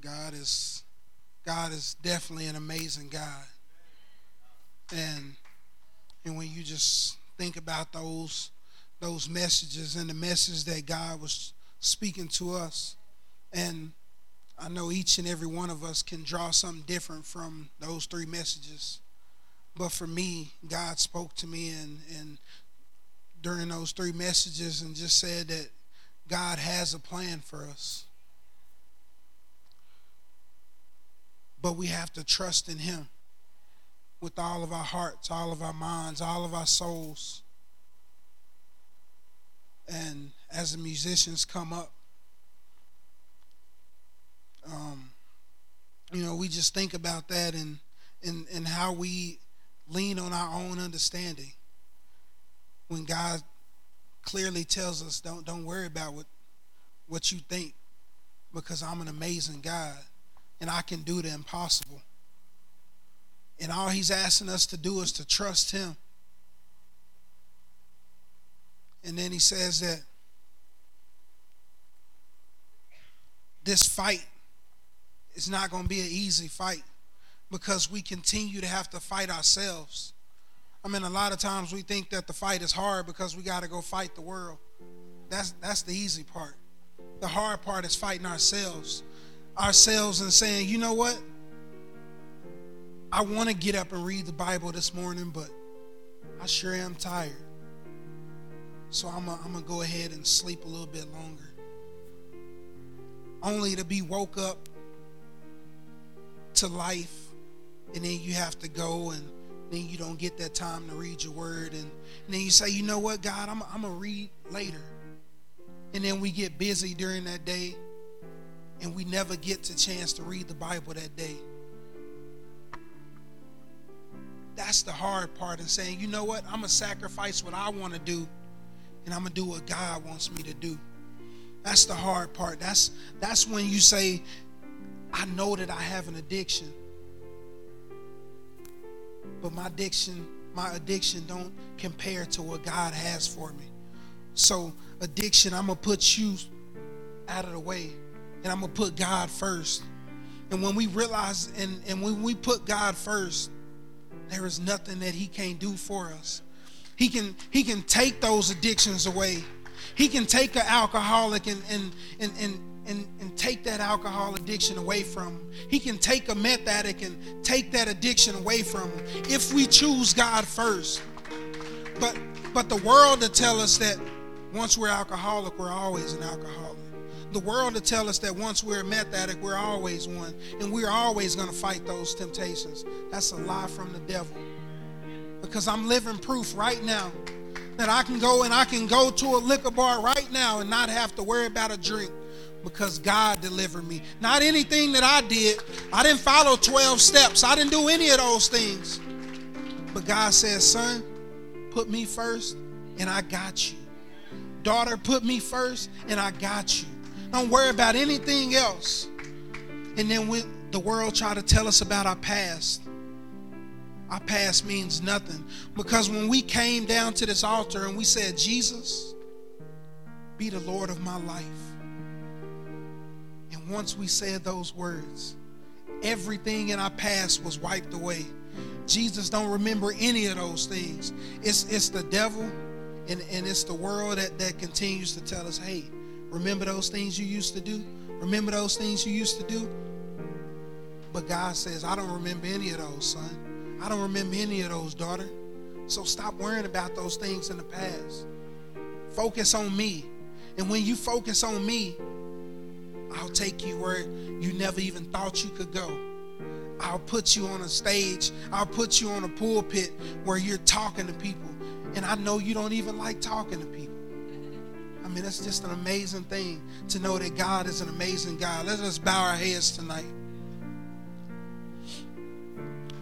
God is God is definitely an amazing God. And and when you just think about those those messages and the message that God was speaking to us and I know each and every one of us can draw something different from those three messages. But for me, God spoke to me and and during those three messages and just said that God has a plan for us. But we have to trust in Him with all of our hearts, all of our minds, all of our souls. And as the musicians come up, um, you know, we just think about that and, and, and how we lean on our own understanding. When God clearly tells us, don't, don't worry about what, what you think because I'm an amazing God and I can do the impossible. And all he's asking us to do is to trust him. And then he says that this fight is not going to be an easy fight because we continue to have to fight ourselves. I mean, a lot of times we think that the fight is hard because we got to go fight the world. That's that's the easy part. The hard part is fighting ourselves ourselves and saying, you know what? I want to get up and read the Bible this morning, but I sure am tired. So I'm going to go ahead and sleep a little bit longer. Only to be woke up to life, and then you have to go, and then you don't get that time to read your word. And, and then you say, you know what, God, I'm, I'm to read later. And then we get busy during that day, and we never get the chance to read the Bible that day. That's the hard part of saying, you know what, I'm to sacrifice what I want to do and I'm gonna do what God wants me to do. That's the hard part. That's that's when you say, I know that I have an addiction. But my addiction, my addiction don't compare to what God has for me. So addiction, I'm gonna put you out of the way and I'm gonna put God first. And when we realize and, and when we put God first, there is nothing that He can't do for us. He can he can take those addictions away. He can take an alcoholic and and and and and, and take that alcohol addiction away from him. He can take a meth addict and take that addiction away from him if we choose God first. But but the world to tell us that once we're alcoholic, we're always an alcoholic. The world to tell us that once we're a meth addict, we're always one, and we're always going to fight those temptations. That's a lie from the devil because I'm living proof right now that I can go and I can go to a liquor bar right now and not have to worry about a drink because God delivered me. Not anything that I did. I didn't follow 12 steps. I didn't do any of those things. But God says, son, put me first and I got you. Daughter, put me first and I got you. Don't worry about anything else. And then when the world try to tell us about our past, our past means nothing. Because when we came down to this altar and we said, Jesus, be the Lord of my life. And once we said those words, everything in our past was wiped away. Jesus don't remember any of those things. It's it's the devil and, and it's the world that, that continues to tell us, hey, remember those things you used to do? Remember those things you used to do? But God says, I don't remember any of those, son. I don't remember any of those, daughter. So stop worrying about those things in the past. Focus on me. And when you focus on me, I'll take you where you never even thought you could go. I'll put you on a stage. I'll put you on a pulpit where you're talking to people. And I know you don't even like talking to people. I mean, that's just an amazing thing to know that God is an amazing God. Let us bow our heads tonight.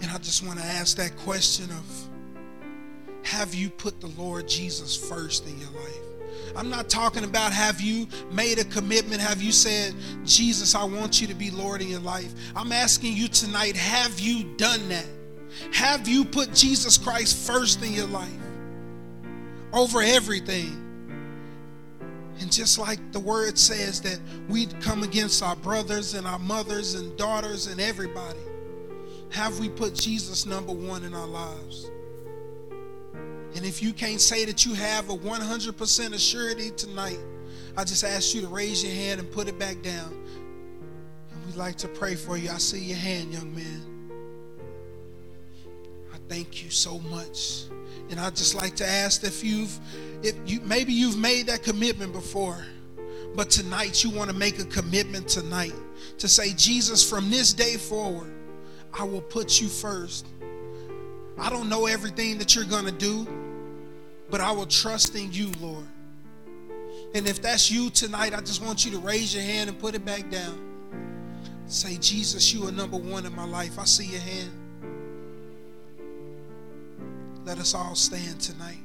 And I just want to ask that question of have you put the Lord Jesus first in your life? I'm not talking about have you made a commitment? Have you said, Jesus, I want you to be Lord in your life? I'm asking you tonight, have you done that? Have you put Jesus Christ first in your life over everything? And just like the word says that we'd come against our brothers and our mothers and daughters and everybody, have we put Jesus number one in our lives? And if you can't say that you have a 100% assurity tonight, I just ask you to raise your hand and put it back down. And we'd like to pray for you. I see your hand, young man. I thank you so much. And I'd just like to ask if you've, if you maybe you've made that commitment before, but tonight you want to make a commitment tonight to say, Jesus, from this day forward, I will put you first. I don't know everything that you're going to do, but I will trust in you, Lord. And if that's you tonight, I just want you to raise your hand and put it back down. Say, Jesus, you are number one in my life. I see your hand. Let us all stand tonight.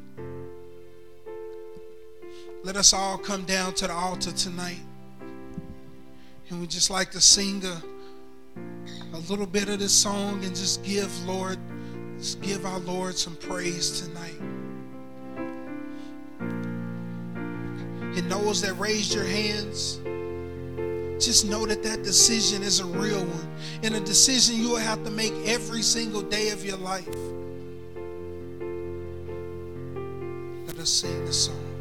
Let us all come down to the altar tonight. And we just like to sing a a little bit of this song and just give, Lord, just give our Lord some praise tonight. And those that raised your hands, just know that that decision is a real one and a decision you will have to make every single day of your life. Let us sing the song.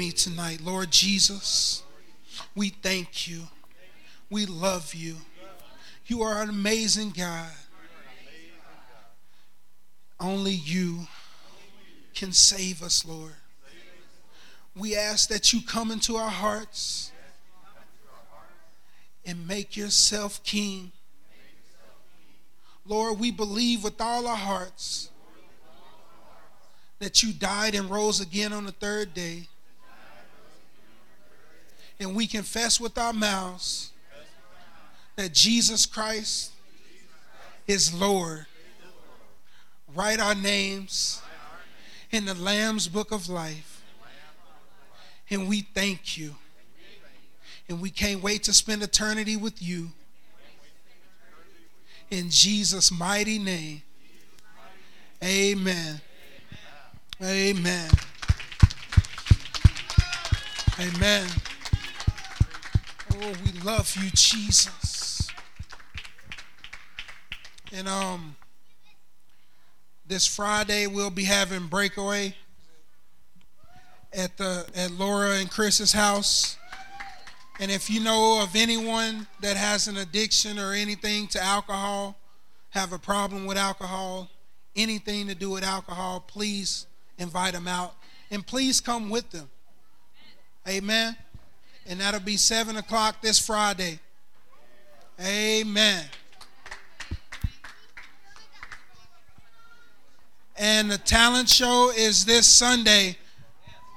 Me tonight. Lord Jesus, we thank you. We love you. You are an amazing God. Only you can save us, Lord. We ask that you come into our hearts and make yourself king. Lord, we believe with all our hearts that you died and rose again on the third day. And we confess with our mouths that Jesus Christ is Lord. Write our names in the Lamb's book of life. And we thank you. And we can't wait to spend eternity with you. In Jesus' mighty name. Amen. Amen. Amen. Oh, we love you, Jesus. And um this Friday we'll be having breakaway at the at Laura and Chris's house. And if you know of anyone that has an addiction or anything to alcohol, have a problem with alcohol, anything to do with alcohol, please invite them out. And please come with them. Amen. And that'll be 7 o'clock this Friday. Amen. And the talent show is this Sunday